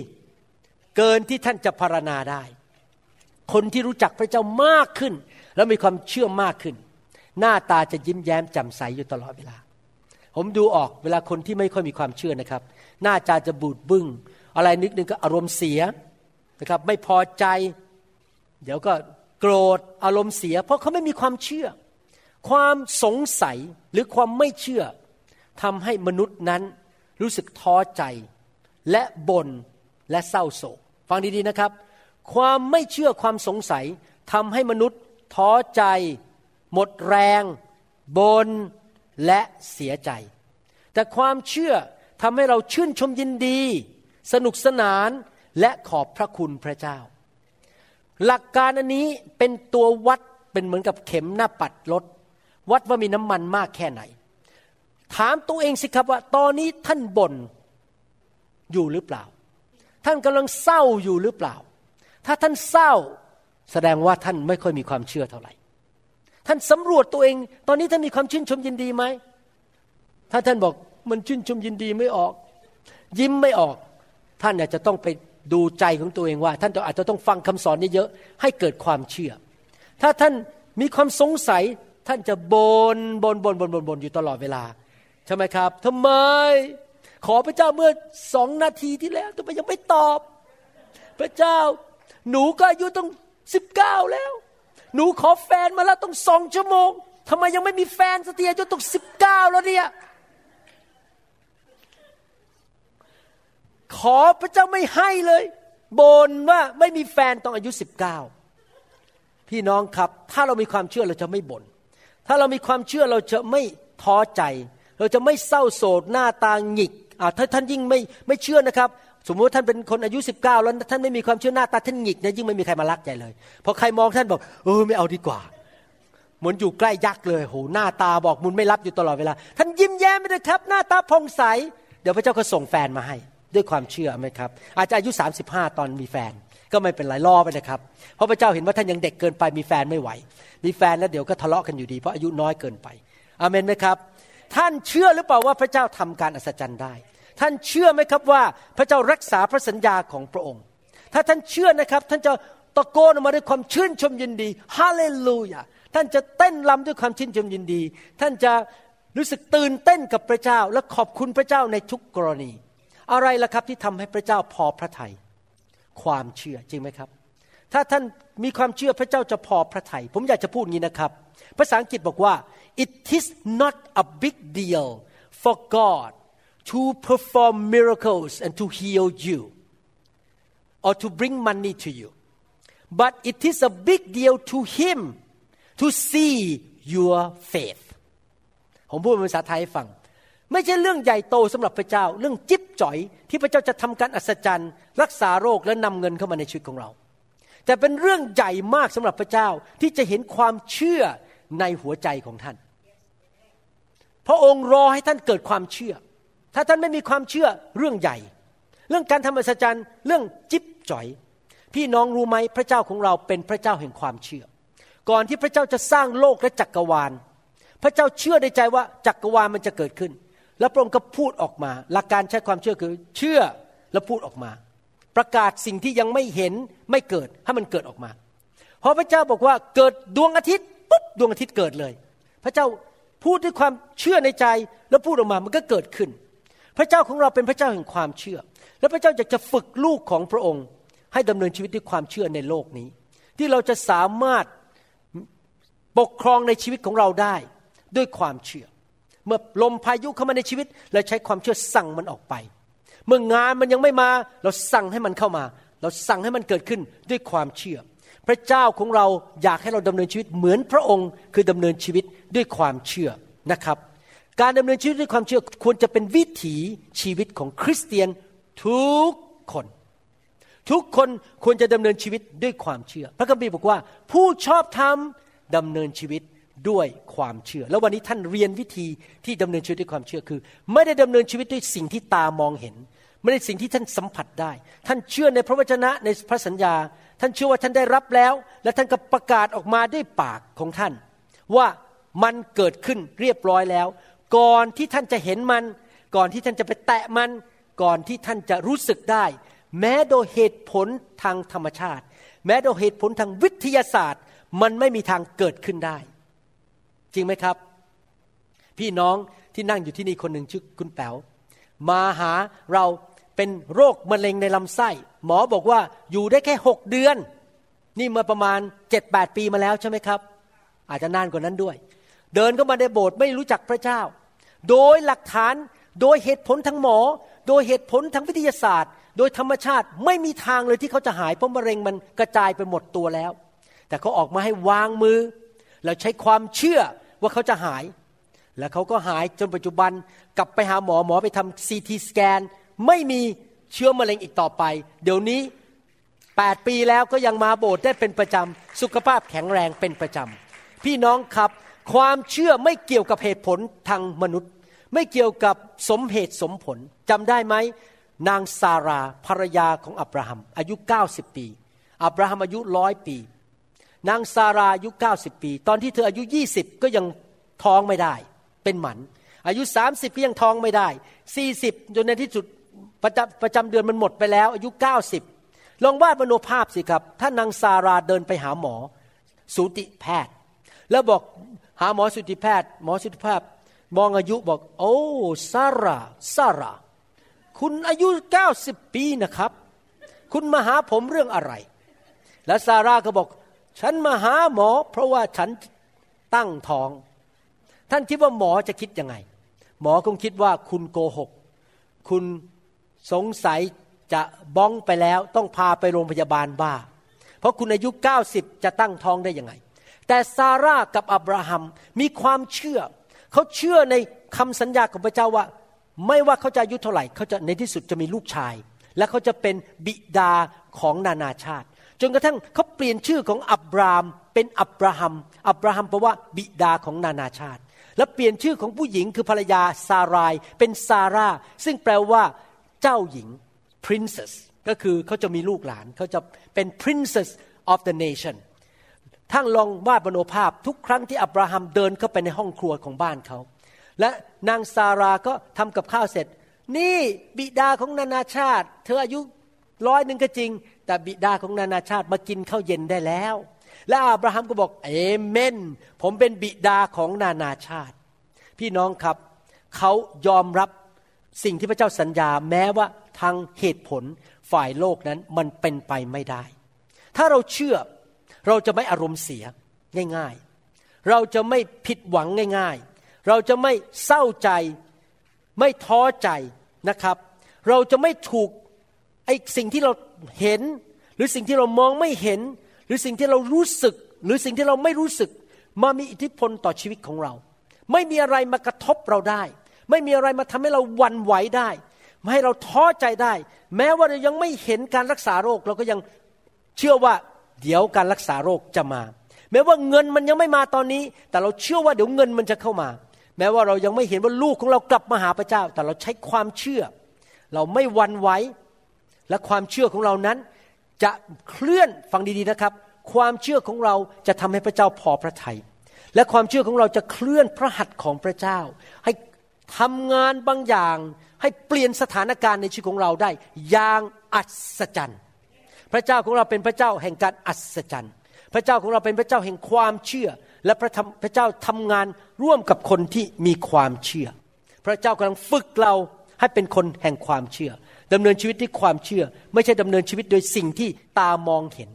เกินที่ท่านจะพารณาได้ คนที่รู้จักพระเจ้ามากขึ้น แล้วมีความเชื่อมากขึ้น หน้าตาจะยิ้มแย้มแจ่มใสอยู่ตลอดเวลา ผมดูออกเวลาคนที่ไม่ค่อยมีความเชื่อนะครับ หน้าจาจะบูดบึง้งอะไรนิดนึงก็อารมณ์เสียนะครับ ไม่พอใจ เดี๋ยวก็โกรธอารมณ์เสีย เพราะเขาไม่มีความเชื่อ ความสงสัยหรือความไม่เชื่อทำให้มนุษย์นั้นรู้สึกท้อใจ และบน่นและเศร้าโศก ฟังดีๆนะครับ ความไม่เชื่อความสงสัยทำให้มนุษย์ท้อใจ หมดแรงบน และเสียใจ แต่ความเชื่อทำให้เราชื่นชมยินดี สนุกสนานและขอบพระคุณพระเจ้า หลักการอันนี้เป็นตัววัดเป็นเหมือนกับเข็มหน้าปัดรถวัดว่ามีน้ำมันมากแค่ไหน ถามตัวเองสิครับว่า ตอนนี้ท่านบ่นอยู่หรือเปล่า ท่านกำลังเศร้าอยู่หรือเปล่า ถ้าท่านเศร้าแสดงว่าท่านไม่ค่อยมีความเชื่อเท่าไหร่ ท่านสำรวจตัวเอง ตอนนี้ท่านมีความชื่นชมยินดีไหม ถ้าท่านบอกมันชื่นชมยินดีไม่ออก ยิ้มไม่ออก ท่านอาจจะต้องไปดูใจของตัวเองว่า ท่านอาจจะต้องฟังคำสอนนี้เยอะให้เกิดความเชื่อ ถ้าท่านมีความสงสัย ท่านจะบนบนบนบนบนบนอยู่ตลอดเวลาใช่ไหมครับทำไม ขอพระเจ้าเมื่อสองนาทีที่แล้วทำไมยังไม่ตอบ พระเจ้าหนูก็อายุต้องสิบเก้าแล้ว หนูขอแฟนมาแล้วต้องสองชั่วโมงทำไมยังไม่มีแฟนสักทีอายุต้องสิบเก้าแล้วเนี่ย ขอพระเจ้าไม่ให้เลยบนว่าไม่มีแฟนต้องอายุสิบเก้าพี่น้องครับ ถ้าเรามีความเชื่อเราจะไม่บน่นถ้าเรามีความเชื่อเราจะไม่ท้อใจ เราจะไม่เศร้าโศกหน้าตาหงิกถ้าท่านยิ่งไม่ไม่เชื่อนะครับ สมมติท่านเป็นคนอายุสิบเก้าแล้วท่านไม่มีความเชื่อหน้าตาท่านหงิกเนี่ยยิ่งไม่มีใครมารักใจเลยพอใครมองท่านบอกเออไม่เอาดีกว่า เหมือนอยู่ใกล้ยักษ์เลยโหหน้าตาบอกมุนไม่รับอยู่ตลอดเวลา ท่านยิ้มแย้มไปเลยครับ หน้าตาผ่องใส เดี๋ยวพระเจ้าก็ส่งแฟนมาให้ ด้วยความเชื่อไหมครับ อาจจะอายุ 35 ตอนมีแฟน ก็ไม่เป็นไรรอไปนะครับ เพราะพระเจ้าเห็นว่าท่านยังเด็กเกินไปมีแฟนไม่ไหว มีแฟนแล้วเดี๋ยวก็ทะเลาะกันอยู่ดีเพราะอายุน้อยเกินไปอเมนไหมครับ ท่านเชื่อหรือเปล่าว่าพระเจ้าทำการอัศจรรย์ได้ ท่านเชื่อไหมครับว่าพระเจ้ารักษาพระสัญญาของพระองค์ ถ้าท่านเชื่อนะครับ ท่านจะตะโกนออกมาด้วยความชื่นชมยินดีฮาเลลูยาท่านจะเต้นรำด้วยความชื่นชมยินดี ท่านจะรู้สึกตื่นเต้นกับพระเจ้าและขอบคุณพระเจ้าในทุกกรณี อะไรล่ะครับที่ทำให้พระเจ้าพอพระทยัยความเชื่อจริงไหมครับ ถ้าท่านมีความเชื่อพระเจ้าจะพอพระทยัยผมอยากจะพูดงี้นะครับ ภาษาอังกฤษบอกว่า it is not a big deal for God to perform miracles and to heal you or to bring money to you but it is a big deal to him to see your faith ผมพูดเป็นภาษาไทยให้ฟัง ไม่ใช่เรื่องใหญ่โตสำหรับพระเจ้า เรื่องจิ๊บจ่อย ที่พระเจ้าจะทำการอัศจรรย์ รักษาโรคและนำเงินเข้ามาในชีวิตของเรา แต่เป็นเรื่องใหญ่มากสำหรับพระเจ้าที่จะเห็นความเชื่อในหัวใจของท่าน พระองค์รอให้ท่านเกิดความเชื่อ ถ้าท่านไม่มีความเชื่อเรื่องใหญ่ เรื่องการทำอัศจรรย์เรื่องจิ๊บจ่อย พี่น้องรู้ไหมพระเจ้าของเราเป็นพระเจ้าแห่งความเชื่อ ก่อนที่พระเจ้าจะสร้างโลกและจักรวาล พระเจ้าเชื่อในใจว่าจักรวาลมันจะเกิดขึ้น แล้วพระองค์ก็พูดออกมา หลักการใช้ความเชื่อคือเชื่อแล้วพูดออกมา ประกาศสิ่งที่ยังไม่เห็นไม่เกิดให้มันเกิดออกมาพอพระเจ้าบอกว่าเกิดดวงอาทิตย์ปุ๊บดวงอาทิตย์เกิดเลย พระเจ้าพูดด้วยความเชื่อในใจแล้วพูดออกมามันก็เกิดขึ้น พระเจ้าของเราเป็นพระเจ้าแห่งความเชื่อ และพระเจ้าอยากจะฝึกลูกของพระองค์ ให้ดำเนินชีวิตด้วยความเชื่อในโลกนี้ ที่เราจะสามารถปกครองในชีวิตของเราได้ด้วยความเชื่อ เมื่อลมพายุเข้ามาในชีวิตเราใช้ความเชื่อสั่งมันออกไป เมื่องานมันยังไม่มา เราสั่งให้มันเข้ามา เราสั่งให้มันเกิดขึ้นด้วยความเชื่อ พระเจ้าของเราอยากให้เราดำเนินชีวิตเหมือนพระองค์ คือดำเนินชีวิตด้วยความเชื่อนะครับ การดำเนินชีวิตด้วยความเชื่อควรจะเป็นวิถีชีวิตของคริสเตียนทุกคน ทุกคนควรจะดำเนินชีวิตด้วยความเชื่อ พระคัมภีร์บอกว่า ผู้ชอบธรรมดำเนินชีวิตด้วยความเชื่อ แล้ววันนี้ท่านเรียนวิธีที่ดำเนินชีวิตด้วยความเชื่อคือ ไม่ได้ดำเนินชีวิตด้วยสิ่งที่ตามองเห็น ไม่ได้สิ่งที่ท่านสัมผัสได้ ท่านเชื่อในพระวจนะในพระสัญญา ท่านเชื่อว่าท่านได้รับแล้ว และท่านก็ประกาศออกมาด้วยปากของท่าน ว่ามันเกิดขึ้นเรียบร้อยแล้ว ก่อนที่ท่านจะเห็นมัน ก่อนที่ท่านจะไปแตะมัน ก่อนที่ท่านจะรู้สึกได้ แม้โดยเหตุผลทางธรรมชาติ แม้โดยเหตุผลทางวิทยาศาสตร์ มันไม่มีทางเกิดขึ้นได้ จริงไหมครับ พี่น้องที่นั่งอยู่ที่นี่คนหนึ่งชื่อคุณแป๋วมาหาเราเป็นโรคมะเร็งในลำไส้ หมอบอกว่าอยู่ได้แค่หกเดือน นี่มื่อประมาณเจ็ดแปดปีมาแล้วใช่ไหมครับ อาจจะนานกว่านั้นด้วย เดินเข้ามาในโบสถ์ไม่รู้จักพระเจ้า โดยหลักฐานโดยเหตุผลทางหมอ โดยเหตุผลทางวิทยาศาสตร์ โดยธรรมชาติไม่มีทางเลยที่เขาจะหายเพราะมะเร็งมันกระจายไปหมดตัวแล้ว แต่เขาออกมาให้วางมือ แล้วใช้ความเชื่อว่าเขาจะหาย แล้วเขาก็หายจนปัจจุบันกลับไปหาหมอหมอไปทำซีทีสแกนไม่มีเชื้อมะเร็งอีกต่อไป เดี๋ยวนี้ 8 ปีแล้วก็ยังมาโบสถ์ได้เป็นประจำสุขภาพแข็งแรงเป็นประจำพี่น้องครับ ความเชื่อไม่เกี่ยวกับเหตุผลทางมนุษย์ ไม่เกี่ยวกับสมเหตุสมผลจำได้ไหมนางซาราภรรยาของอับราฮัม อายุ 90 ปี อับราฮัมอายุร้อยปี นางซาราอายุ 90 ปี ตอนที่เธออายุ 20 ก็ยังท้องไม่ได้ เป็นหมัน อายุ 30 ก็ยังท้องไม่ได้ 40 จนในที่สุดประจำประจำเดือนมันหมดไปแล้ว อายุ 90 ลองวาดมโนภาพสิครับ ถ้านางซาราเดินไปหาหมอ สูติแพทย์ แล้วบอก หาหมอสูติแพทย์ หมอสูติแพทย์มองอายุบอก โอ้ซาร่าซาร่าคุณอายุ 90 ปีนะครับ คุณมาหาผมเรื่องอะไร แล้วซาร่าก็บอก ฉันมาหาหมอ เพราะว่าฉันตั้งท้อง ท่านคิดว่าหมอจะคิดยังไง หมอคงคิดว่าคุณโกหก คุณสงสัยจะบ้องไปแล้วต้องพาไปโรงพยาบาลบ้า เพราะคุณอายุ 90 จะตั้งท้องได้ยังไง แต่ซาร่ากับอับราฮัมมีความเชื่อ เขาเชื่อในคำสัญญาของพระเจ้าว่า ไม่ว่าเขาจะอายุเท่าไหร่เขาจะในที่สุดจะมีลูกชาย และเขาจะเป็นบิดาของนานาชาติจจนกระทั่งเขาเปลี่ยนชื่อของอับรามเป็นอับราฮัม อับราฮัมแปลว่าบิดาของนานาชาติ และเปลี่ยนชื่อของผู้หญิงคือภรรยาซาราย เป็นซาร่าซึ่งแปลว่าเจ้าหญิง princess ก็คือเขาจะมีลูกหลานเขาจะเป็น princess of the nation ท่านลองวาดบโนภาพทุกครั้งที่อับราฮัมเดินเข้าไปในห้องครัวของบ้านเขา และนางซาราก็ทำกับข้าวเสร็จ นี่บิดาของนานาชาติ เธออายุร้อยหนึ่งก็จริง แต่บิดาของนานาชาติมากินข้าวเย็นได้แล้ว และอับราฮัมก็บอกเอเมน ผมเป็นบิดาของนานาชาติ พี่น้องครับเขายอมรับสิ่งที่พระเจ้าสัญญาแม้ว่าทางเหตุผลฝ่ายโลกนั้นมันเป็นไปไม่ได้ ถ้าเราเชื่อ เราจะไม่อารมณ์เสียง่ายๆ เราจะไม่ผิดหวังง่ายๆ เราจะไม่เศร้าใจ ไม่ท้อใจนะครับ เราจะไม่ถูกไอ้สิ่งที่เราเห็น หรือสิ่งที่เรามองไม่เห็น หรือสิ่งที่เรารู้สึก หรือสิ่งที่เราไม่รู้สึก มามีอิทธิพลต่อชีวิตของเรา ไม่มีอะไรมากระทบเราได้ ไม่มีอะไรมาทำให้เราวันไหวได้มาให้เราท้อใจได้ แม้ว่าเรายังไม่เห็นการรักษาโรค เราก็ยังเชื่อว่า เดี๋ยวการรักษาโรคจะมา แม้ว่าเงินมันยังไม่มาตอนนี้ แต่เราเชื่อว่าเดี๋ยวเงินมันจะเข้ามา แม้ว่าเรายังไม่เห็นว่าลูกของเรากลับมาหาพระเจ้า แต่เราใช้ความเชื่อ เราไม่วันไหวและความเชื่อของเรานั้น จะเคลื่อนฟังดีๆนะครับ ความเชื่อของเราจะทำให้พระเจ้าพอพระทยัยและความเชื่อของเราจะเคลื่อนพระหัตถ์ของพระเจ้า ให้ทำงานบางอย่าง ให้เปลี่ยนสถานการณ์ในชีวิตของเราได้ อย่างอัศจรรย์ พระเจ้าของเราเป็นพระเจ้าแห่งการอัศจรรย์ พระเจ้าของเราเป็นพระเจ้าแห่งความเชื่อ และพระพระเจ้าทำงานร่วมกับคนที่มีความเชื่อ พระเจ้ากำลังฝึกเราให้เป็นคนแห่งความเชื่อดำเนินชีวิตด้วยความเชื่อ ไม่ใช่ดำเนินชีวิตโดยสิ่งที่ตามองเห็น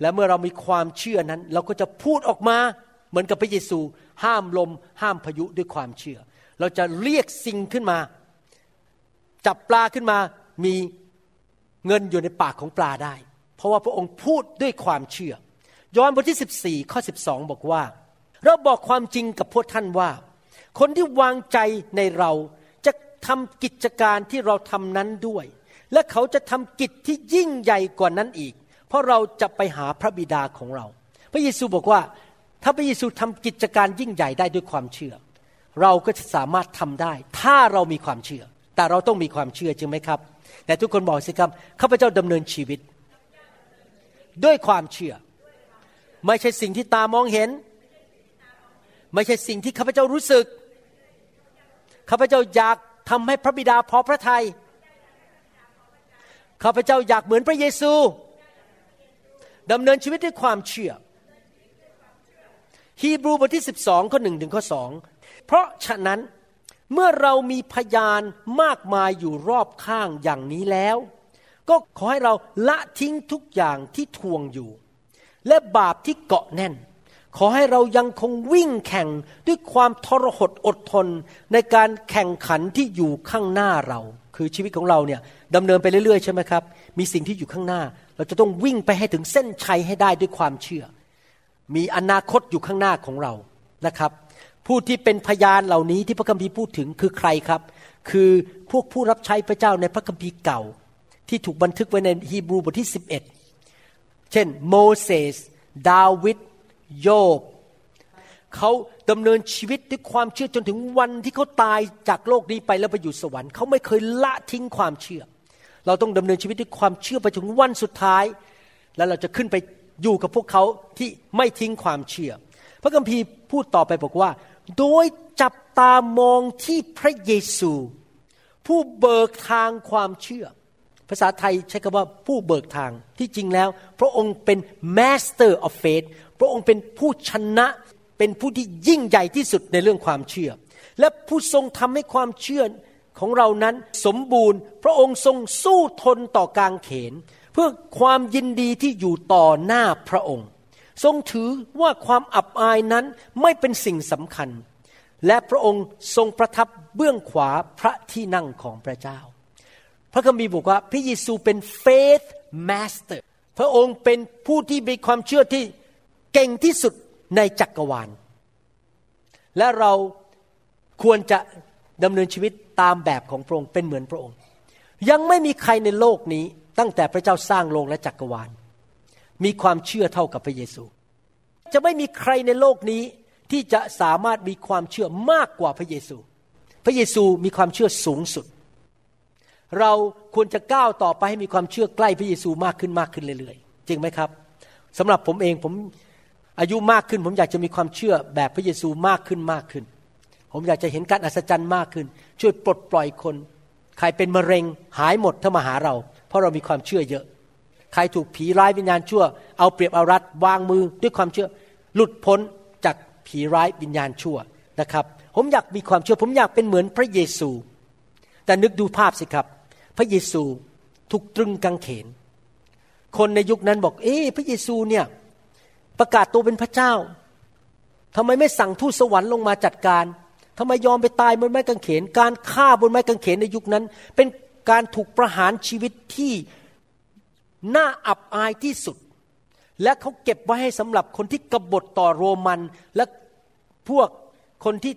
และเมื่อเรามีความเชื่อนั้น เราก็จะพูดออกมาเหมือนกับพระเยซู ห้ามลม ห้ามพายุด้วยความเชื่อ เราจะเรียกสิ่งขึ้นมา จับปลาขึ้นมามีเงินอยู่ในปากของปลาได้ เพราะว่าพระองค์พูดด้วยความเชื่อยอห์นบทที่ 14 ข้อ 12 บอกว่า เราบอกความจริงกับพวกท่านว่า คนที่วางใจในเราจะทำกิจการที่เราทำนั้นด้วย และเขาจะทำกิจที่ยิ่งใหญ่กว่านั้นอีก เพราะเราจะไปหาพระบิดาของเรา พระเยซูบอกว่า ถ้าพระเยซูทำกิจการยิ่งใหญ่ได้ด้วยความเชื่อ เราก็จะสามารถทำได้ ถ้าเรามีความเชื่อ แต่เราต้องมีความเชื่อจริงไหมครับ แต่ทุกคนบอกสิครับข้าพเจ้าดำเนินชีวิต ด้วยความเชื่อ ไม่ใช่สิ่งที่ตามองเห็น ไม่ใช่สิ่งที่ข้าพเจ้ารู้สึกข้าพเจ้าอยากทำให้พระบิดาพอพระทยัยข้าพเจ้าอยากเหมือนพระเยซูดำเนินชีวิตด้วยความเชื่อ ฮีบรูบทที่ 12 ข้อหนึ่งถึงข้อสองเพราะฉะนั้นเมื่อเรามีพยานมากมายอยู่รอบข้างอย่างนี้แล้ว ก็ขอให้เราละทิ้งทุกอย่างที่ทวงอยู่ และบาปที่เกาะแน่น ขอให้เรายังคงวิ่งแข่งด้วยความทรหดอดทนในการแข่งขันที่อยู่ข้างหน้าเรา คือชีวิตของเราเนี่ยดำเนินไปเรื่อยๆใช่ไหมครับ มีสิ่งที่อยู่ข้างหน้า เราจะต้องวิ่งไปให้ถึงเส้นชัยให้ได้ด้วยความเชื่อ มีอนาคตอยู่ข้างหน้าของเรานะครับ ผู้ที่เป็นพยานเหล่านี้ที่พระคัมภีร์พูดถึงคือใครครับ คือพวกผู้รับใช้พระเจ้าในพระคัมภีร์เก่า ที่ถูกบันทึกไว้ในฮีบรูบทที่ 11 เช่นโมเสสดาวิดโยบเขาดำเนินชีวิตด้วยความเชื่อจนถึงวันที่เขาตายจากโลกนี้ไปแล้วไปอยู่สวรรค์เขาไม่เคยละทิ้งความเชื่อ เราต้องดำเนินชีวิตด้วยความเชื่อไปถึงวันสุดท้าย แล้วเราจะขึ้นไปอยู่กับพวกเขาที่ไม่ทิ้งความเชื่อ พระคัมภีร์พูดต่อไปบอกว่า โดยจับตามองที่พระเยซู ผู้เบิกทางความเชื่อ ภาษาไทยใช้คำว่าผู้เบิกทางที่จริงแล้ว พระองค์เป็น master of faith พระองค์เป็นผู้ชนะเป็นผู้ที่ยิ่งใหญ่ที่สุดในเรื่องความเชื่อ และผู้ทรงทำให้ความเชื่อของเรานั้นสมบูรณ์ พระองค์ทรงสู้ทนต่อการเขน เพื่อความยินดีที่อยู่ต่อหน้าพระองค์ ทรงถือว่าความอับอายนั้นไม่เป็นสิ่งสำคัญ และพระองค์ทรงประทับเบื้องขวาพระที่นั่งของพระเจ้า พระคัมภีร์บอกว่าพระเยซูเป็น faith master พระองค์เป็นผู้ที่มีความเชื่อที่เก่งที่สุดในจักรวาล และเราควรจะดำเนินชีวิตตามแบบของพระองค์เป็นเหมือนพระองค์ ยังไม่มีใครในโลกนี้ตั้งแต่พระเจ้าสร้างโลกและจักรวาล มีความเชื่อเท่ากับพระเยซู จะไม่มีใครในโลกนี้ที่จะสามารถมีความเชื่อมากกว่าพระเยซู พระเยซูมีความเชื่อสูงสุด เราควรจะก้าวต่อไปให้มีความเชื่อใกล้พระเยซูมากขึ้นมากขึ้นเรื่อยๆ จริงไหมครับสำหรับผมเองผมอายุมากขึ้น ผมอยากจะมีความเชื่อแบบพระเยซูมากขึ้นมากขึ้น ผมอยากจะเห็นการอัศจรรย์มากขึ้น ช่วยปลดปล่อยคน ใครเป็นมะเร็งหายหมดถ้ามาหาเรา เพราะเรามีความเชื่อเยอะ ใครถูกผีร้ายวิญญาณชั่ว เอาเปรียบเอารัดวางมือด้วยความเชื่อหลุดพ้นจากผีร้ายวิญญาณชั่วนะครับ ผมอยากมีความเชื่อ ผมอยากเป็นเหมือนพระเยซู แต่นึกดูภาพสิครับ พระเยซูถูกตรึงกางเขน คนในยุคนั้นบอก เอ๊พระเยซูเนี่ยประกาศตัวเป็นพระเจ้าทำไมไม่สั่งทูตสวรรค์ลงมาจัดการทำไมยอมไปตายบนไม้กางเขน การฆ่าบนไม้กางเขนในยุคนั้น เป็นการถูกประหารชีวิตที่น่าอับอายที่สุด และเขาเก็บไว้ให้สำหรับคนที่กบฏต่อโรมันและพวกคนที่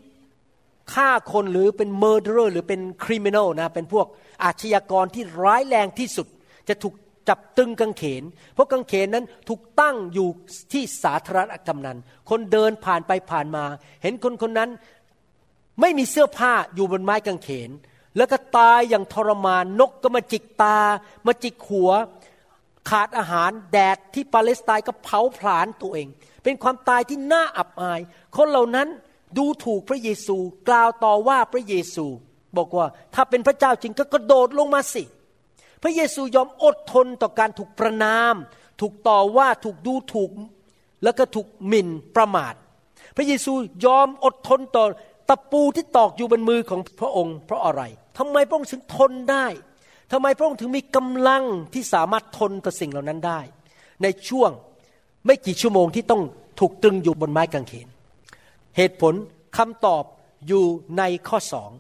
ฆ่าคนหรือเป็น murder หรือเป็น criminal นะเป็นพวกอาชญากรที่ร้ายแรงที่สุด จะถูกจับตึงกางเขน เพราะกางเขนนั้นถูกตั้งอยู่ที่สาธารณกำนัน คนเดินผ่านไปผ่านมา เห็นคนคนนั้นไม่มีเสื้อผ้าอยู่บนไม้กางเขน แล้วก็ตายอย่างทรมานนกก็มาจิกตา มาจิกหัว ขาดอาหารแดดที่ปาเลสไตน์ก็เผาผลาญตัวเอง เป็นความตายที่น่าอับอาย คนเหล่านั้น ดูถูกพระเยซู กล่าวต่อว่าพระเยซู บอกว่าถ้าเป็นพระเจ้าจริงก็กระโดดลงมาสิ พระเยซูยอมอดทนต่อการถูกประนาม ถูกต่อว่าถูกดูถูก แล้วก็ถูกหมิ่นประมาท พระเยซูยอมอดทนต่อตะปูที่ตอกอยู่บนมือของพระองค์ เพราะอะไรทำไมพระองค์ถึงทนได้ทำไมพระองค์ถึงมีกำลังที่สามารถทนต่อสิ่งเหล่านั้นได้ ในช่วงไม่กี่ชั่วโมงที่ต้องถูกตรึงอยู่บนไม้กางเขน เหตุผลคำตอบอยู่ในข้อสอง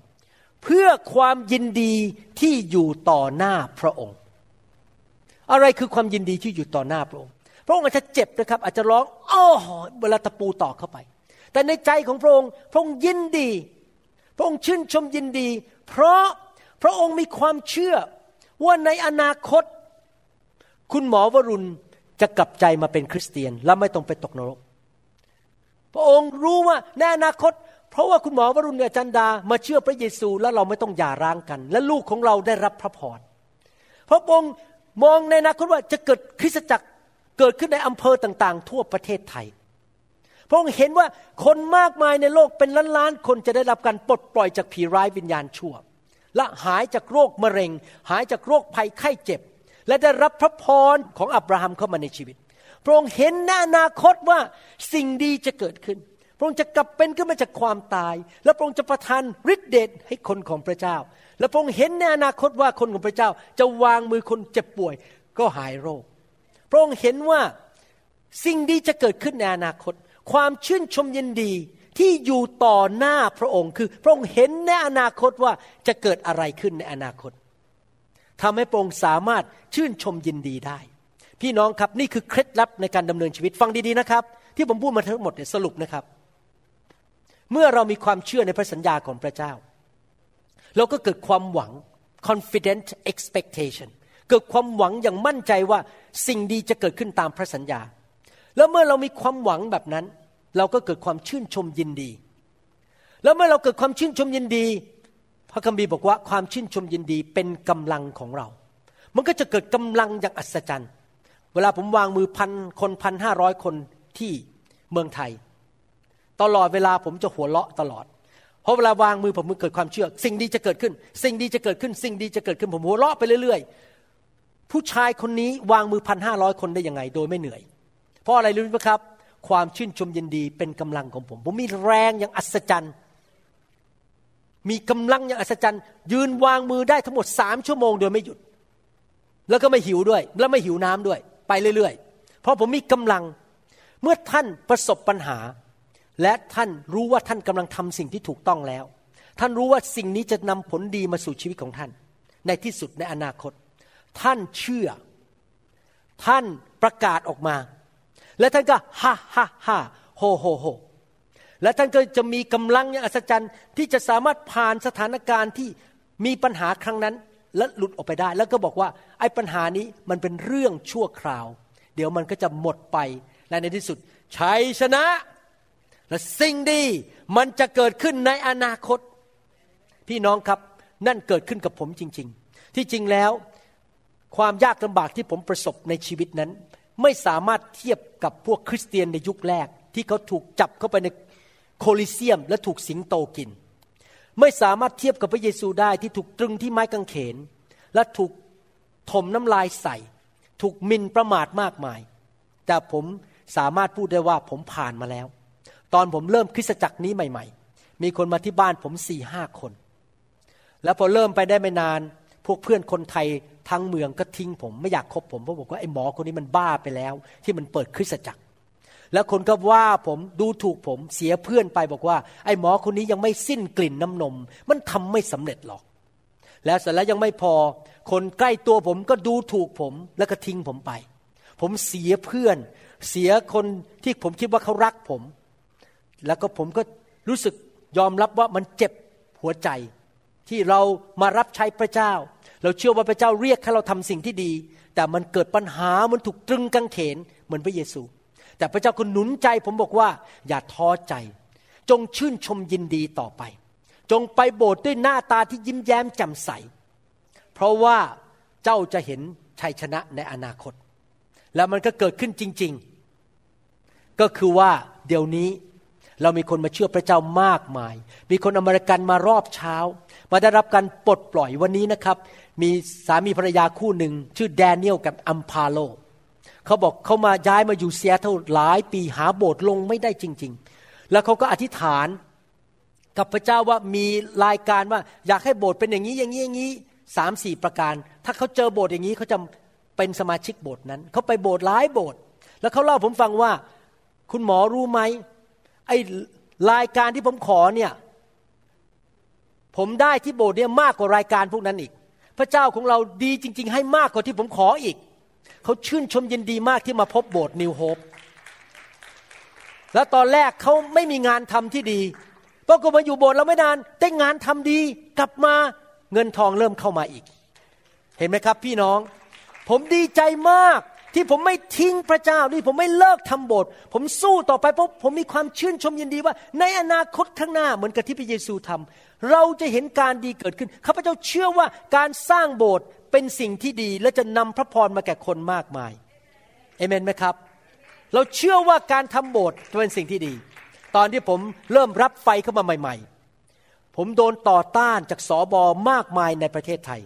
เพื่อความยินดีที่อยู่ต่อหน้าพระองค์ อะไรคือความยินดีที่อยู่ต่อหน้าพระองค์ พระองค์อาจจะเจ็บนะครับอาจจะร้องอ้อเวลาตะปูตอกเข้าไป แต่ในใจของพระองค์พระองค์ยินดี พระองค์ชื่นชมยินดี เพราะพระองค์มีความเชื่อว่าในอนาคต คุณหมอวรุณจะกลับใจมาเป็นคริสเตียน และไม่ต้องไปตกนรก พระองค์รู้ว่าในอนาคต เพราะว่าคุณหมอวรุณเนจันดามาเชื่อพระเยซูแล้วเราไม่ต้องหย่าร้างกัน และลูกของเราได้รับพระพรพระองค์มองในอนาคตว่าจะเกิดคริสตจักรเกิดขึ้นในอำเภอต่างๆ ทั่วประเทศไทย พระองค์เห็นว่าคนมากมายในโลกเป็นล้านๆคนจะได้รับการปลดปล่อยจากผีร้ายวิญญาณชั่ว และหายจากโรคมะเร็ง หายจากโรคภัยไข้เจ็บ และได้รับพระพรของอับราฮัมเข้ามาในชีวิต พระองค์เห็นในอนาคตว่าสิ่งดีจะเกิดขึ้น พระองค์จะกลับเป็นขึ้นมาจากความตาย และพระองค์จะประทานฤทธิเดชให้คนของพระเจ้า และพระองค์เห็นในอนาคตว่าคนของพระเจ้าจะวางมือคนเจ็บป่วยก็หายโรค พระองค์เห็นว่าสิ่งดีจะเกิดขึ้นในอนาคต ความชื่นชมยินดีที่อยู่ต่อหน้าพระองค์คือพระองค์เห็นในอนาคตว่าจะเกิดอะไรขึ้นในอนาคตทำให้พระองค์สามารถชื่นชมยินดีได้ พี่น้องครับนี่คือเคล็ดลับในการดำเนินชีวิตฟังดีๆนะครับ ที่ผมพูดมาทั้งหมดเนี่ยสรุปนะครับ เมื่อเรามีความเชื่อในพระสัญญาของพระเจ้า เราก็เกิดความหวัง confident expectation เกิดความหวังอย่างมั่นใจว่าสิ่งดีจะเกิดขึ้นตามพระสัญญา แล้วเมื่อเรามีความหวังแบบนั้น เราก็เกิดความชื่นชมยินดี แล้วเมื่อเราเกิดความชื่นชมยินดี พระคัมภีร์บอกว่าความชื่นชมยินดีเป็นกำลังของเรา มันก็จะเกิดกำลังอย่างอัศจรรย์ เวลาผมวางมือพันคนพันห้าร้อยคนที่เมืองไทย ตลอดเวลาผมจะหัวเราะตลอด เพราะเวลาวางมือผมมันเกิดความเชื่อ สิ่งดีจะเกิดขึ้น สิ่งดีจะเกิดขึ้น สิ่งดีจะเกิดขึ้นผมหัวเราะไปเรื่อยๆ ผู้ชายคนนี้วางมือพันห้าร้อยคนได้ยังไง โดยไม่เหนื่อย เพราะอะไรรู้ไหมครับ ความชื่นชมยินดีเป็นกำลังของผม ผมมีแรงอย่างอัศจรรย์ มีกำลังอย่างอัศจรรย์ ยืนวางมือได้ทั้งหมดสามชั่วโมงโดยไม่หยุด แล้วก็ไม่หิวด้วย แล้วไม่หิวน้ำด้วย ไปเรื่อยๆ เพราะผมมีกำลังเมื่อท่านประสบปัญหา และท่านรู้ว่าท่านกำลังทำสิ่งที่ถูกต้องแล้ว ท่านรู้ว่าสิ่งนี้จะนำผลดีมาสู่ชีวิตของท่าน ในที่สุดในอนาคต ท่านเชื่อ ท่านประกาศออกมา และท่านก็ฮ่าฮ่าฮ่าโฮโฮโฮและท่านก็จะมีกำลังอย่างอัศจรรย์ที่จะสามารถผ่านสถานการณ์ที่มีปัญหาครั้งนั้น และหลุดออกไปได้ แล้วก็บอกว่าไอ้ปัญหานี้มันเป็นเรื่องชั่วคราว เดี๋ยวมันก็จะหมดไปและในที่สุดชัยชนะ และสิ่งดีมันจะเกิดขึ้นในอนาคต พี่น้องครับนั่นเกิดขึ้นกับผมจริง ๆ ที่จริงแล้วความยากลำบากที่ผมประสบในชีวิตนั้น ไม่สามารถเทียบกับพวกคริสเตียนในยุคแรก ที่เขาถูกจับเข้าไปในโคลิเซียม และถูกสิงโตกิน ไม่สามารถเทียบกับพระเยซูได้ที่ถูกตรึงที่ไม้กางเขน และถูกถมน้ำลายใส่ ถูกมินประมาทมากมาย แต่ผมสามารถพูดได้ว่าผมผ่านมาแล้ว ตอนผมเริ่มคริสตจักรนี้ใหม่ ๆ มีคนมาที่บ้านผมสี่ห้าคน แล้วพอเริ่มไปได้ไม่นาน พวกเพื่อนคนไทยทั้งเมืองก็ทิ้งผมไม่อยากคบผมเพราะบอกว่าไอ้หมอคนนี้มันบ้าไปแล้ว ที่มันเปิดคริสตจักร แล้วคนก็ว่าผมดูถูกผมเสียเพื่อนไปบอกว่า ไอ้หมอคนนี้ยังไม่สิ้นกลิ่นน้ำนม มันทำไม่สำเร็จหรอก แล้วเสร็จแล้วยังไม่พอ คนใกล้ตัวผมก็ดูถูกผมแล้วก็ทิ้งผมไป ผมเสียเพื่อน เสียคนที่ผมคิดว่าเขารักผม แล้วก็ผมก็รู้สึกยอมรับว่ามันเจ็บหัวใจ ที่เรามารับใช้พระเจ้า เราเชื่อว่าพระเจ้าเรียกให้เราทำสิ่งที่ดี แต่มันเกิดปัญหามันถูกตรึงกางเขนเหมือนพระเยซู แต่พระเจ้าก็หนุนใจผมบอกว่า อย่าท้อใจ จงชื่นชมยินดีต่อไป จงไปโบสถ์ด้วยหน้าตาที่ยิ้มแย้มแจ่มใส เพราะว่าเจ้าจะเห็นชัยชนะในอนาคต แล้วมันก็เกิดขึ้นจริง ๆ ก็คือว่าเดี๋ยวนี้เรามีคนมาเชื่อพระเจ้ามากมาย มีคนอเมริกันมารอบเช้า มาได้รับการปลดปล่อยวันนี้นะครับ มีสามีภรรยาคู่หนึ่ง ชื่อแดเนียลกับอัมพาโล เขาบอกเขามาย้ายมาอยู่เซียเท่าหลายปีหาโบสถ์ลงไม่ได้จริง ๆ แล้วเขาก็อธิษฐานกับพระเจ้าว่ามีรายการว่าอยากให้โบสถ์เป็นอย่างนี้อย่างนี้อย่างนี้สามสี่ประการ ถ้าเขาเจอโบสถ์อย่างนี้เขาจะเป็นสมาชิกโบสถ์นั้นเขาไปโบสถ์หลายโบสถ์แล้วเขาเล่าผมฟังว่า คุณหมอรู้ไหมไอ้รายการที่ผมขอเนี่ยผมได้ที่โบสถ์เนี่ยมากกว่ารายการพวกนั้นอีก พระเจ้าของเราดีจริง ๆ ให้มากกว่าที่ผมขออีก เขาชื่นชมยินดีมากที่มาพบโบสถ์นิวโฮปแล้วตอนแรกเขาไม่มีงานทำที่ดีพอกมาอยู่โบสถ์เราไม่นานได้งานทำดี กลับมาเงินทองเริ่มเข้ามาอีก เห็นไหมครับพี่น้อง ผมดีใจมากที่ผมไม่ทิ้งพระเจ้านี่ผมไม่เลิกทำโบสถ์ผมสู้ต่อไปเพราะผมมีความชื่นชมยินดีว่า ในอนาคตข้างหน้าเหมือนกับที่พระเยซูทำเราจะเห็นการดีเกิดขึ้นข้าพเจ้าเชื่อว่าการสร้างโบสถ์ เป็นสิ่งที่ดีและจะนำพระพรมาแก่คนมากมายเอเมนไหมครับ เราเชื่อว่าการทำโบสถ์จะเป็นสิ่งที่ดี ตอนที่ผมเริ่มรับไฟเข้ามาใหม่ ๆ ผมโดนต่อต้านจากสอบอมากมายในประเทศไทย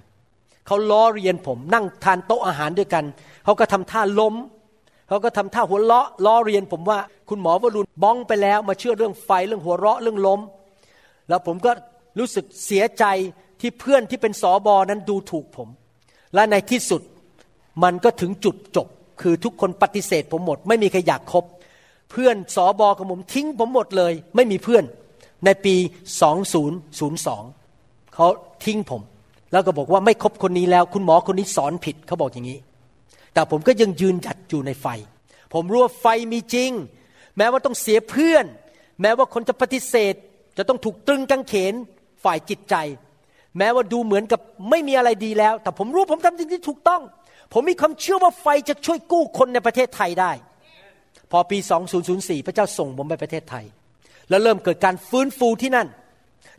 เขาล้อเรียนผมนั่งทานโต๊ะอาหารด้วยกัน เขาก็ทำท่าล้ม เขาก็ทำท่าหัวเราะล้อเรียนผมว่าคุณหมอวรุณบ้องไปแล้ว มาเชื่อเรื่องไฟเรื่องหัวเราะเรื่องล้ม แล้วผมก็รู้สึกเสียใจที่เพื่อนที่เป็นสอบอนั้นดูถูกผม และในที่สุดมันก็ถึงจุดจบ คือทุกคนปฏิเสธผมหมด ไม่มีใครอยากคบ เพื่อนสอบอของผมทิ้งผมหมดเลย ไม่มีเพื่อนในปี 2002 เขาทิ้งผม แล้วก็บอกว่าไม่คบคนนี้แล้ว คุณหมอคนนี้สอนผิดเขาบอกอย่างนี้ แต่ผมก็ยังยืนหยัดอยู่ในไฟ ผมรู้ว่าไฟมีจริง แม้ว่าต้องเสียเพื่อน แม้ว่าคนจะปฏิเสธ จะต้องถูกตรึงกางเขนฝ่ายจิตใจ แม้ว่าดูเหมือนกับไม่มีอะไรดีแล้ว แต่ผมรู้ผมทำสิ่งที่ถูกต้อง ผมมีความเชื่อว่าไฟจะช่วยกู้คนในประเทศไทยได้ พอปี 2004 พระเจ้าส่งผมไปประเทศไทย แล้วเริ่มเกิดการฟื้นฟูที่นั่น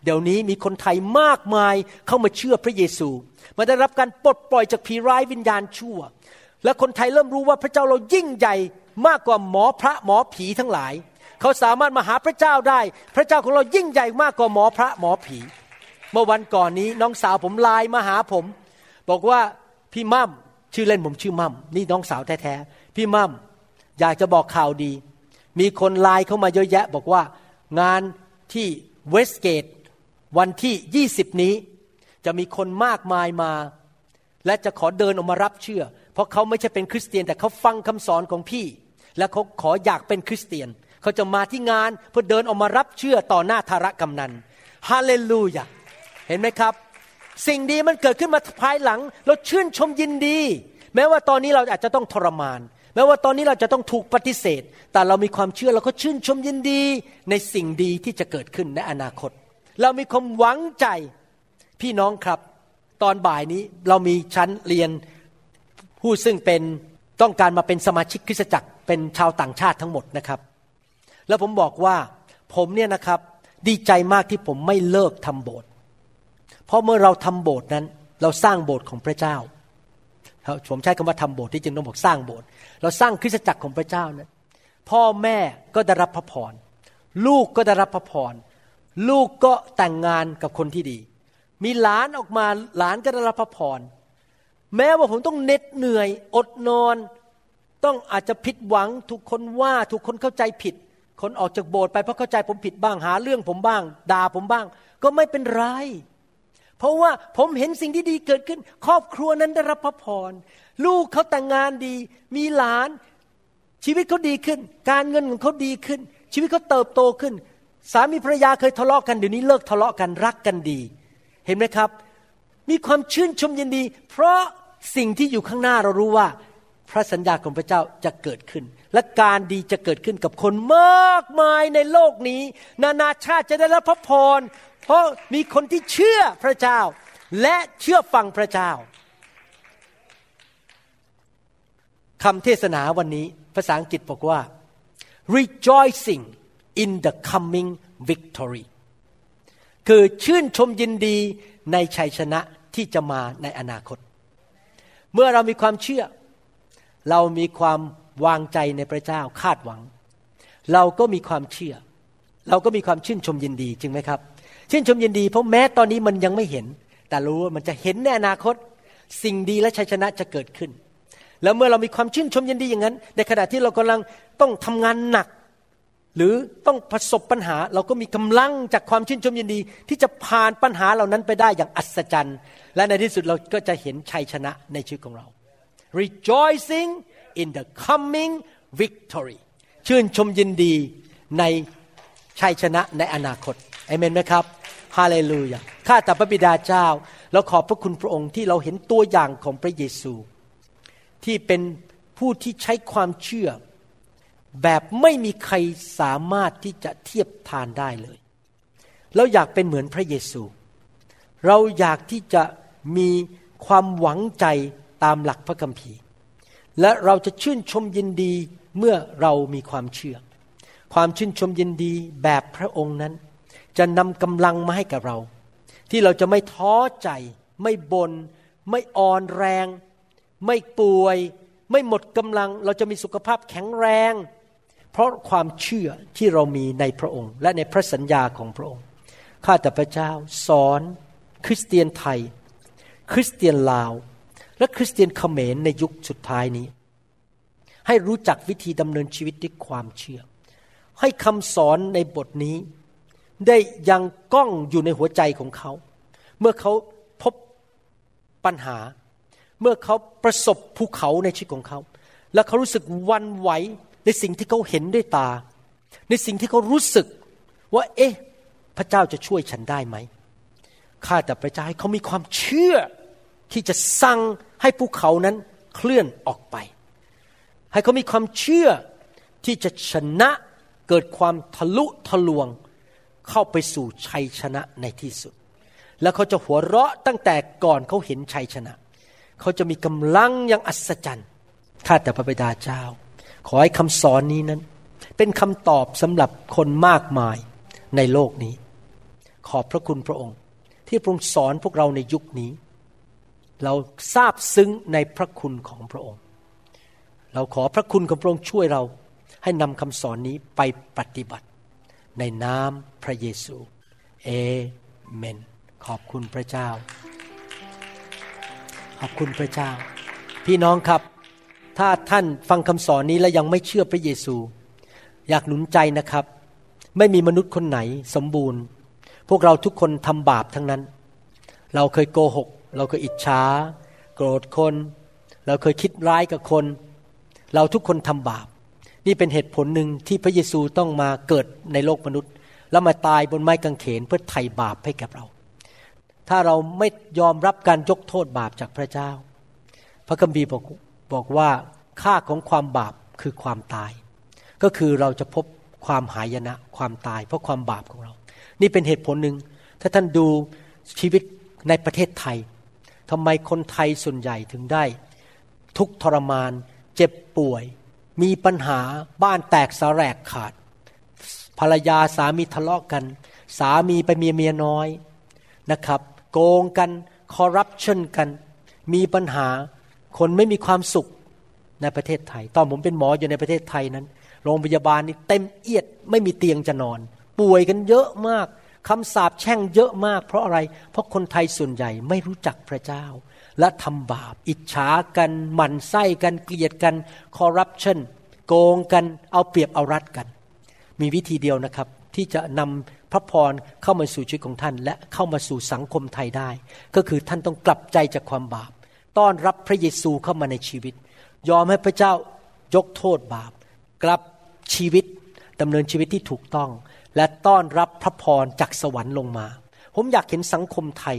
เดี๋ยวนี้มีคนไทยมากมายเข้ามาเชื่อพระเยซูมาได้รับการปลดปล่อยจากผีร้ายวิญญาณชั่ว และคนไทยเริ่มรู้ว่าพระเจ้าเรายิ่งใหญ่มากกว่าหมอพระหมอผีทั้งหลาย เขาสามารถมาหาพระเจ้าได้ พระเจ้าของเรายิ่งใหญ่มากกว่าหมอพระหมอผี เมื่อวันก่อนนี้น้องสาวผมไลน์มาหาผม บอกว่าพี่มั่มชื่อเล่นผมชื่อมั่มนี่น้องสาวแท้ๆพี่มั่มอยากจะบอกข่าวดี มีคนไลน์เข้ามาเยอะแยะ บอกว่างานที่เวสเกตวันที่ 20 นี้ จะมีคนมากมายมา และจะขอเดินออกมารับเชื่อ เพราะเขาไม่ใช่เป็นคริสเตียนแต่เขาฟังคำสอนของพี่ และเขาขออยากเป็นคริสเตียน เขาจะมาที่งานเพื่อเดินออกมารับเชื่อต่อหน้าธารกำนันฮาเลลูยา เห็นไหมครับ สิ่งดีมันเกิดขึ้นมาภายหลัง เราชื่นชมยินดี แม้ว่าตอนนี้เราอาจจะต้องทรมาน แม้ว่าตอนนี้เราจะต้องถูกปฏิเสธ แต่เรามีความเชื่อเราก็ชื่นชมยินดีในสิ่งดีที่จะเกิดขึ้นในอนาคต เรามีความหวังใจพี่น้องครับ ตอนบ่ายนี้เรามีชั้นเรียนผู้ซึ่งเป็นต้องการมาเป็นสมาชิกคริสตจักรเป็นชาวต่างชาติทั้งหมดนะครับ แล้วผมบอกว่าผมเนี่ยนะครับดีใจมากที่ผมไม่เลิกทำโบสถ์ ราะเมื่อเราทำโบสถ์นั้น เราสร้างโบสถ์ของพระเจ้าผมใช้คำว่าทำโบสถ์ที่จริงต้องบอกสร้างโบสถ์เราสร้างคริสตจักรของพระเจ้านั้นพ่อแม่ก็ได้รับพระพรลูกก็ได้รับพระพรลูกก็แต่งงานกับคนที่ดี มีหลานออกมาหลานก็ได้รับพระพรแม้ว่าผมต้องเหน็ดเหนื่อย อดนอน ต้องอาจจะผิดหวังถูกคนว่าถูกคนเข้าใจผิด คนออกจากโบสถ์ไปเพราะเข้าใจผมผิดบ้างหาเรื่องผมบ้าง ด่าผมบ้าง ก็ไม่เป็นไร ราะว่าผมเห็นสิ่งที่ดีเกิดขึ้น ครอบครัวนั้นได้รับพระพร ลูกเขาแต่งงานดี มีหลาน ชีวิตเขาดีขึ้น การเงินของเขาดีขึ้น ชีวิตเขาเติบโตขึ้น สามีภรรยาเคยทะเลาะกันเดี๋ยวนี้เลิกทะเลาะกันรักกันดี เห็นไหมครับ มีความชื่นชมยินดี เพราะสิ่งที่อยู่ข้างหน้าเรารู้ว่า พระสัญญาของพระเจ้าจะเกิดขึ้น และการดีจะเกิดขึ้นกับคนมากมายในโลกนี้ นานาชาติจะได้รับพระพร เพราะมีคนที่เชื่อพระเจ้า และเชื่อฟังพระเจ้าคำเทศนาวันนี้ภาษาอังกฤษบอกว่า rejoicing in the coming victory คือชื่นชมยินดีในชัยชนะที่จะมาในอนาคต เมื่อเรามีความเชื่อ เรามีความวางใจในพระเจ้าคาดหวัง เราก็มีความเชื่อ เราก็มีความชื่นชมยินดีจริงไหมครับ ชื่นชมยินดี เพราะแม้ตอนนี้มันยังไม่เห็น แต่รู้ว่ามันจะเห็นในอนาคต สิ่งดีและชัยชนะจะเกิดขึ้น แล้วเมื่อเรามีความชื่นชมยินดีอย่างนั้น ในขณะที่เรากำลังต้องทำงานหนัก หรือต้องประสบปัญหา เราก็มีกำลังจากความชื่นชมยินดี ที่จะผ่านปัญหาเหล่านั้นไปได้อย่างอัศจรรย์ และในที่สุดเราก็จะเห็นชัยชนะในชีวิตของเรา rejoicing in the coming victory ชื่นชมยินดีในชัยชนะในอนาคตเอเมนไหมครับ ฮาเลลูยาข้าแต่พระบิดาเจ้า เราขอบพระคุณพระองค์ที่เราเห็นตัวอย่างของพระเยซู ที่เป็นผู้ที่ใช้ความเชื่อ แบบไม่มีใครสามารถที่จะเทียบทานได้เลย เราอยากเป็นเหมือนพระเยซู เราอยากที่จะมีความหวังใจตามหลักพระคัมภีร์ และเราจะชื่นชมยินดีเมื่อเรามีความเชื่อ ความชื่นชมยินดีแบบพระองค์นั้น จะนำกำลังมาให้กับเรา ที่เราจะไม่ท้อใจ ไม่บน่นไม่อ่อนแรง ไม่ป่วย ไม่หมดกำลัง เราจะมีสุขภาพแข็งแรง เพราะความเชื่อที่เรามีในพระองค์ และในพระสัญญาของพระองค์ข้าแต่พระเจ้าสอนคริสเตียนไทย คริสเตียนลาว และคริสเตียนเขมรในยุคสุดท้ายนี้ ให้รู้จักวิธีดำเนินชีวิตด้วยความเชื่อ ให้คำสอนในบทนี้ ได้ยังก้องอยู่ในหัวใจของเขา เมื่อเขาพบปัญหา เมื่อเขาประสบภูเขาในชีวิตของเขา แล้วเขารู้สึกวันไหวในสิ่งที่เขาเห็นด้วยตา ในสิ่งที่เขารู้สึกว่า เอ๊ะ พระเจ้าจะช่วยฉันได้ไหมข้าแต่พระเจ้าให้เขามีความเชื่อที่จะสั่งให้ภูเขานั้นเคลื่อนออกไป ให้เขามีความเชื่อที่จะชนะเกิดความทะลุทะลวง เข้าไปสู่ชัยชนะในที่สุด แล้วเขาจะหัวเราะตั้งแต่ก่อนเขาเห็นชัยชนะ เขาจะมีกำลังอย่างอัศจรรย์ข้าแต่พระบิดาเจ้า ขอให้คำสอนนี้นั้น เป็นคำตอบสำหรับคนมากมายในโลกนี้ ขอบพระคุณพระองค์ ที่พระองค์สอนพวกเราในยุคนี้ เราทราบซึ้งในพระคุณของพระองค์ เราขอพระคุณของพระองค์ช่วยเราให้นำคำสอนนี้ไปปฏิบัติ ในนามพระเยซูเอเมน ขอบคุณพระเจ้า ขอบคุณพระเจ้า พี่น้องครับ ถ้าท่านฟังคำสอนนี้แล้วยังไม่เชื่อพระเยซู อยากหนุนใจนะครับ ไม่มีมนุษย์คนไหนสมบูรณ์ พวกเราทุกคนทำบาปทั้งนั้น เราเคยโกหก เราเคยอิจฉาโกรธคน เราเคยคิดร้ายกับคน เราทุกคนทำบาป นี่เป็นเหตุผลหนึ่งที่พระเยซูต้องมาเกิดในโลกมนุษย์ แล้วมาตายบนไม้กางเขนเพื่อไถ่บาปให้กับเรา ถ้าเราไม่ยอมรับการยกโทษบาปจากพระเจ้า พระคัมภีร์บอกบอกว่าค่าของความบาปคือความตาย ก็คือเราจะพบความหายนะความตาย เพราะความบาปของเรา นี่เป็นเหตุผลหนึ่งถ้าท่านดูชีวิตในประเทศไทยทำไมคนไทยส่วนใหญ่ถึงได้ ทุกทรมาน เจ็บป่วย มีปัญหาบ้านแตกสาแรกขาด ภรรยาสามีทะเลาะกัน สามีไปเมียเมียน้อยนะครับ โกงกันคอร์รัปชันกัน มีปัญหาคนไม่มีความสุขในประเทศไทย ตอนผมเป็นหมออยู่ในประเทศไทยนั้น โรงพยาบาลนี่เต็มเอียดไม่มีเตียงจะนอน ป่วยกันเยอะมากคำสาปแช่งเยอะมาก เพราะอะไร เพราะคนไทยส่วนใหญ่ไม่รู้จักพระเจ้า และทำบาป อิจฉากัน หมั่นไส้กัน เกลียดกันคอร์รัปชันโกงกันเอาเปรียบเอารัดกัน มีวิธีเดียวนะครับ ที่จะนำพระพรเข้ามาสู่ชีวิตของท่าน และเข้ามาสู่สังคมไทยได้ ก็คือท่านต้องกลับใจจากความบาป ต้อนรับพระเยซูเข้ามาในชีวิต ยอมให้พระเจ้ายกโทษบาป กลับชีวิตดำเนินชีวิตที่ถูกต้อง และต้อนรับพระพรจากสวรรค์ลงมา ผมอยากเห็นสังคมไทย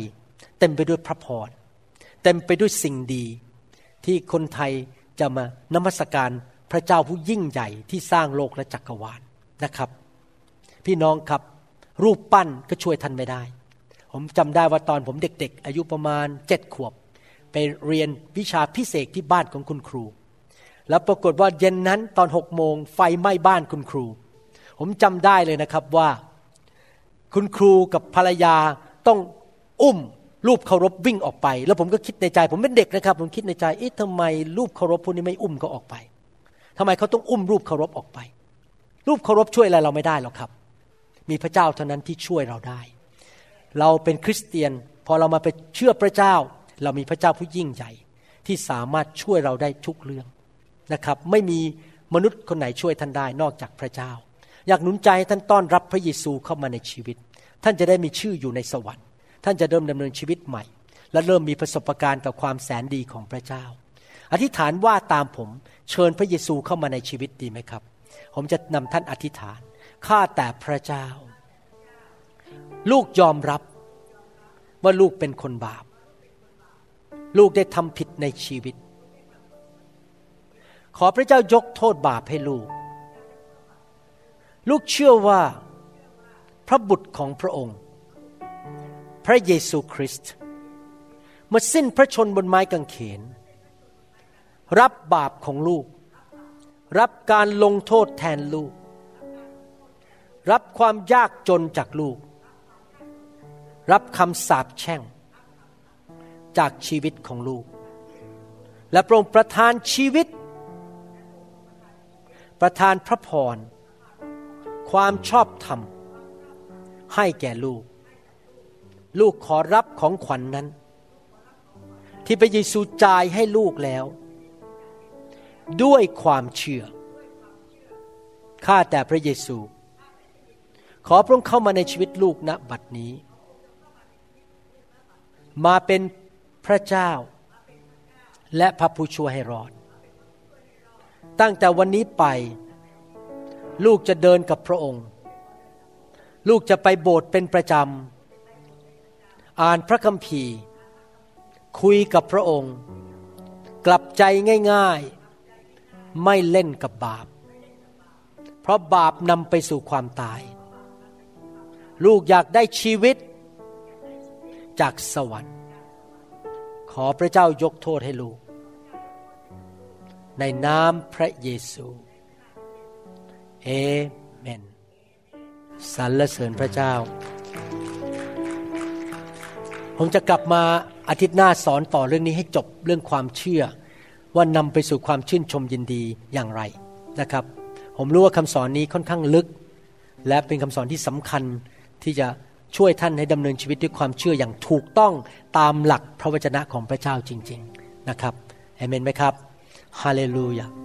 เต็มไปด้วยพระพร เต็มไปด้วยสิ่งดี ที่คนไทยจะมานมัสการพระเจ้าผู้ยิ่งใหญ่ที่สร้างโลกและจักรวาลนะครับ พี่น้องครับ รูปปั้นก็ช่วยท่านไม่ได้ ผมจำได้ว่าตอนผมเด็กๆ อายุประมาณเจ็ดขวบ ไปเรียนวิชาพิเศษที่บ้านของคุณครู แล้วปรากฏว่าเย็นนั้นตอนหกโมงไฟไหม้บ้านคุณครู ผมจำได้เลยนะครับว่า คุณครูกับภรรยาต้องอุ้ม รูปเคารพวิ่งออกไป แล้วผมก็คิดในใจ ผมเป็นเด็กนะครับ ผมคิดในใจเอ๊ะทำไมรูปเคารพพวกนี้ไม่อุ้มเขาออกไปทำไมเขาต้องอุ้มรูปเคารพออกไป รูปเคารพช่วยอะไรเราไม่ได้หรอกครับ มีพระเจ้าเท่านั้นที่ช่วยเราได้ เราเป็นคริสเตียน พอเรามาไปเชื่อพระเจ้า เรามีพระเจ้าผู้ยิ่งใหญ่ ที่สามารถช่วยเราได้ทุกเรื่องนะครับ ไม่มีมนุษย์คนไหนช่วยท่านได้นอกจากพระเจ้า อยากหนุนใจให้ท่านต้อนรับพระเยซูเข้ามาในชีวิต ท่านจะได้มีชื่ออยู่ในสวรรค์ ท่านจะเริ่มดำเนินชีวิตใหม่ และเริ่มมีประสบการณ์กับความแสนดีของพระเจ้า อธิษฐานว่าตามผมเชิญพระเยซูเข้ามาในชีวิตดีไหมครับ ผมจะนำท่านอธิษฐานข้าแต่พระเจ้า ลูกยอมรับว่าลูกเป็นคนบาป ลูกได้ทำผิดในชีวิต ขอพระเจ้ายกโทษบาปให้ลูก ลูกเชื่อว่าพระบุตรของพระองค์ พระเยซูคริสต์มาสิ้นพระชนบนไม้กางเขน รับบาปของลูก รับการลงโทษแทนลูก รับความยากจนจากลูก รับคำสาปแช่ง จากชีวิตของลูก และโปรดประทานชีวิต ประทานพระพรความชอบธรรมให้แก่ลูก ลูกขอรับของขวัญนนั้น ที่พระเยซูจ่ายให้ลูกแล้ว ด้วยความเชื่อข้าแต่พระเยซู ขอพระองค์เข้ามาในชีวิตลูกณบัดนี้ มาเป็นพระเจ้า และพระผู้ช่วยให้รอด ตั้งแต่วันนี้ไป ลูกจะเดินกับพระองค์ ลูกจะไปโบสถ์เป็นประจำ อ่านพระคัมภีร์ คุยกับพระองค์ กลับใจง่ายๆ ไม่เล่นกับบาป เพราะบาปนำไปสู่ความตาย ลูกอยากได้ชีวิต จากสวรรค์ ขอพระเจ้ายกโทษให้ลูก ในนามพระเยซูเอเมนสรรเสริญพระเจ้า ผมจะกลับมาอาทิตย์หน้าสอนต่อเรื่องนี้ให้จบเรื่องความเชื่อ ว่านำไปสู่ความชื่นชมยินดีอย่างไรนะครับ ผมรู้ว่าคำสอนนี้ค่อนข้างลึก และเป็นคำสอนที่สำคัญที่จะช่วยท่านให้ดำเนินชีวิตด้วยความเชื่ออย่างถูกต้องตามหลักพระวจนะของพระเจ้าจริง ๆนะครับเอเมนไหมครับฮาเลลูยา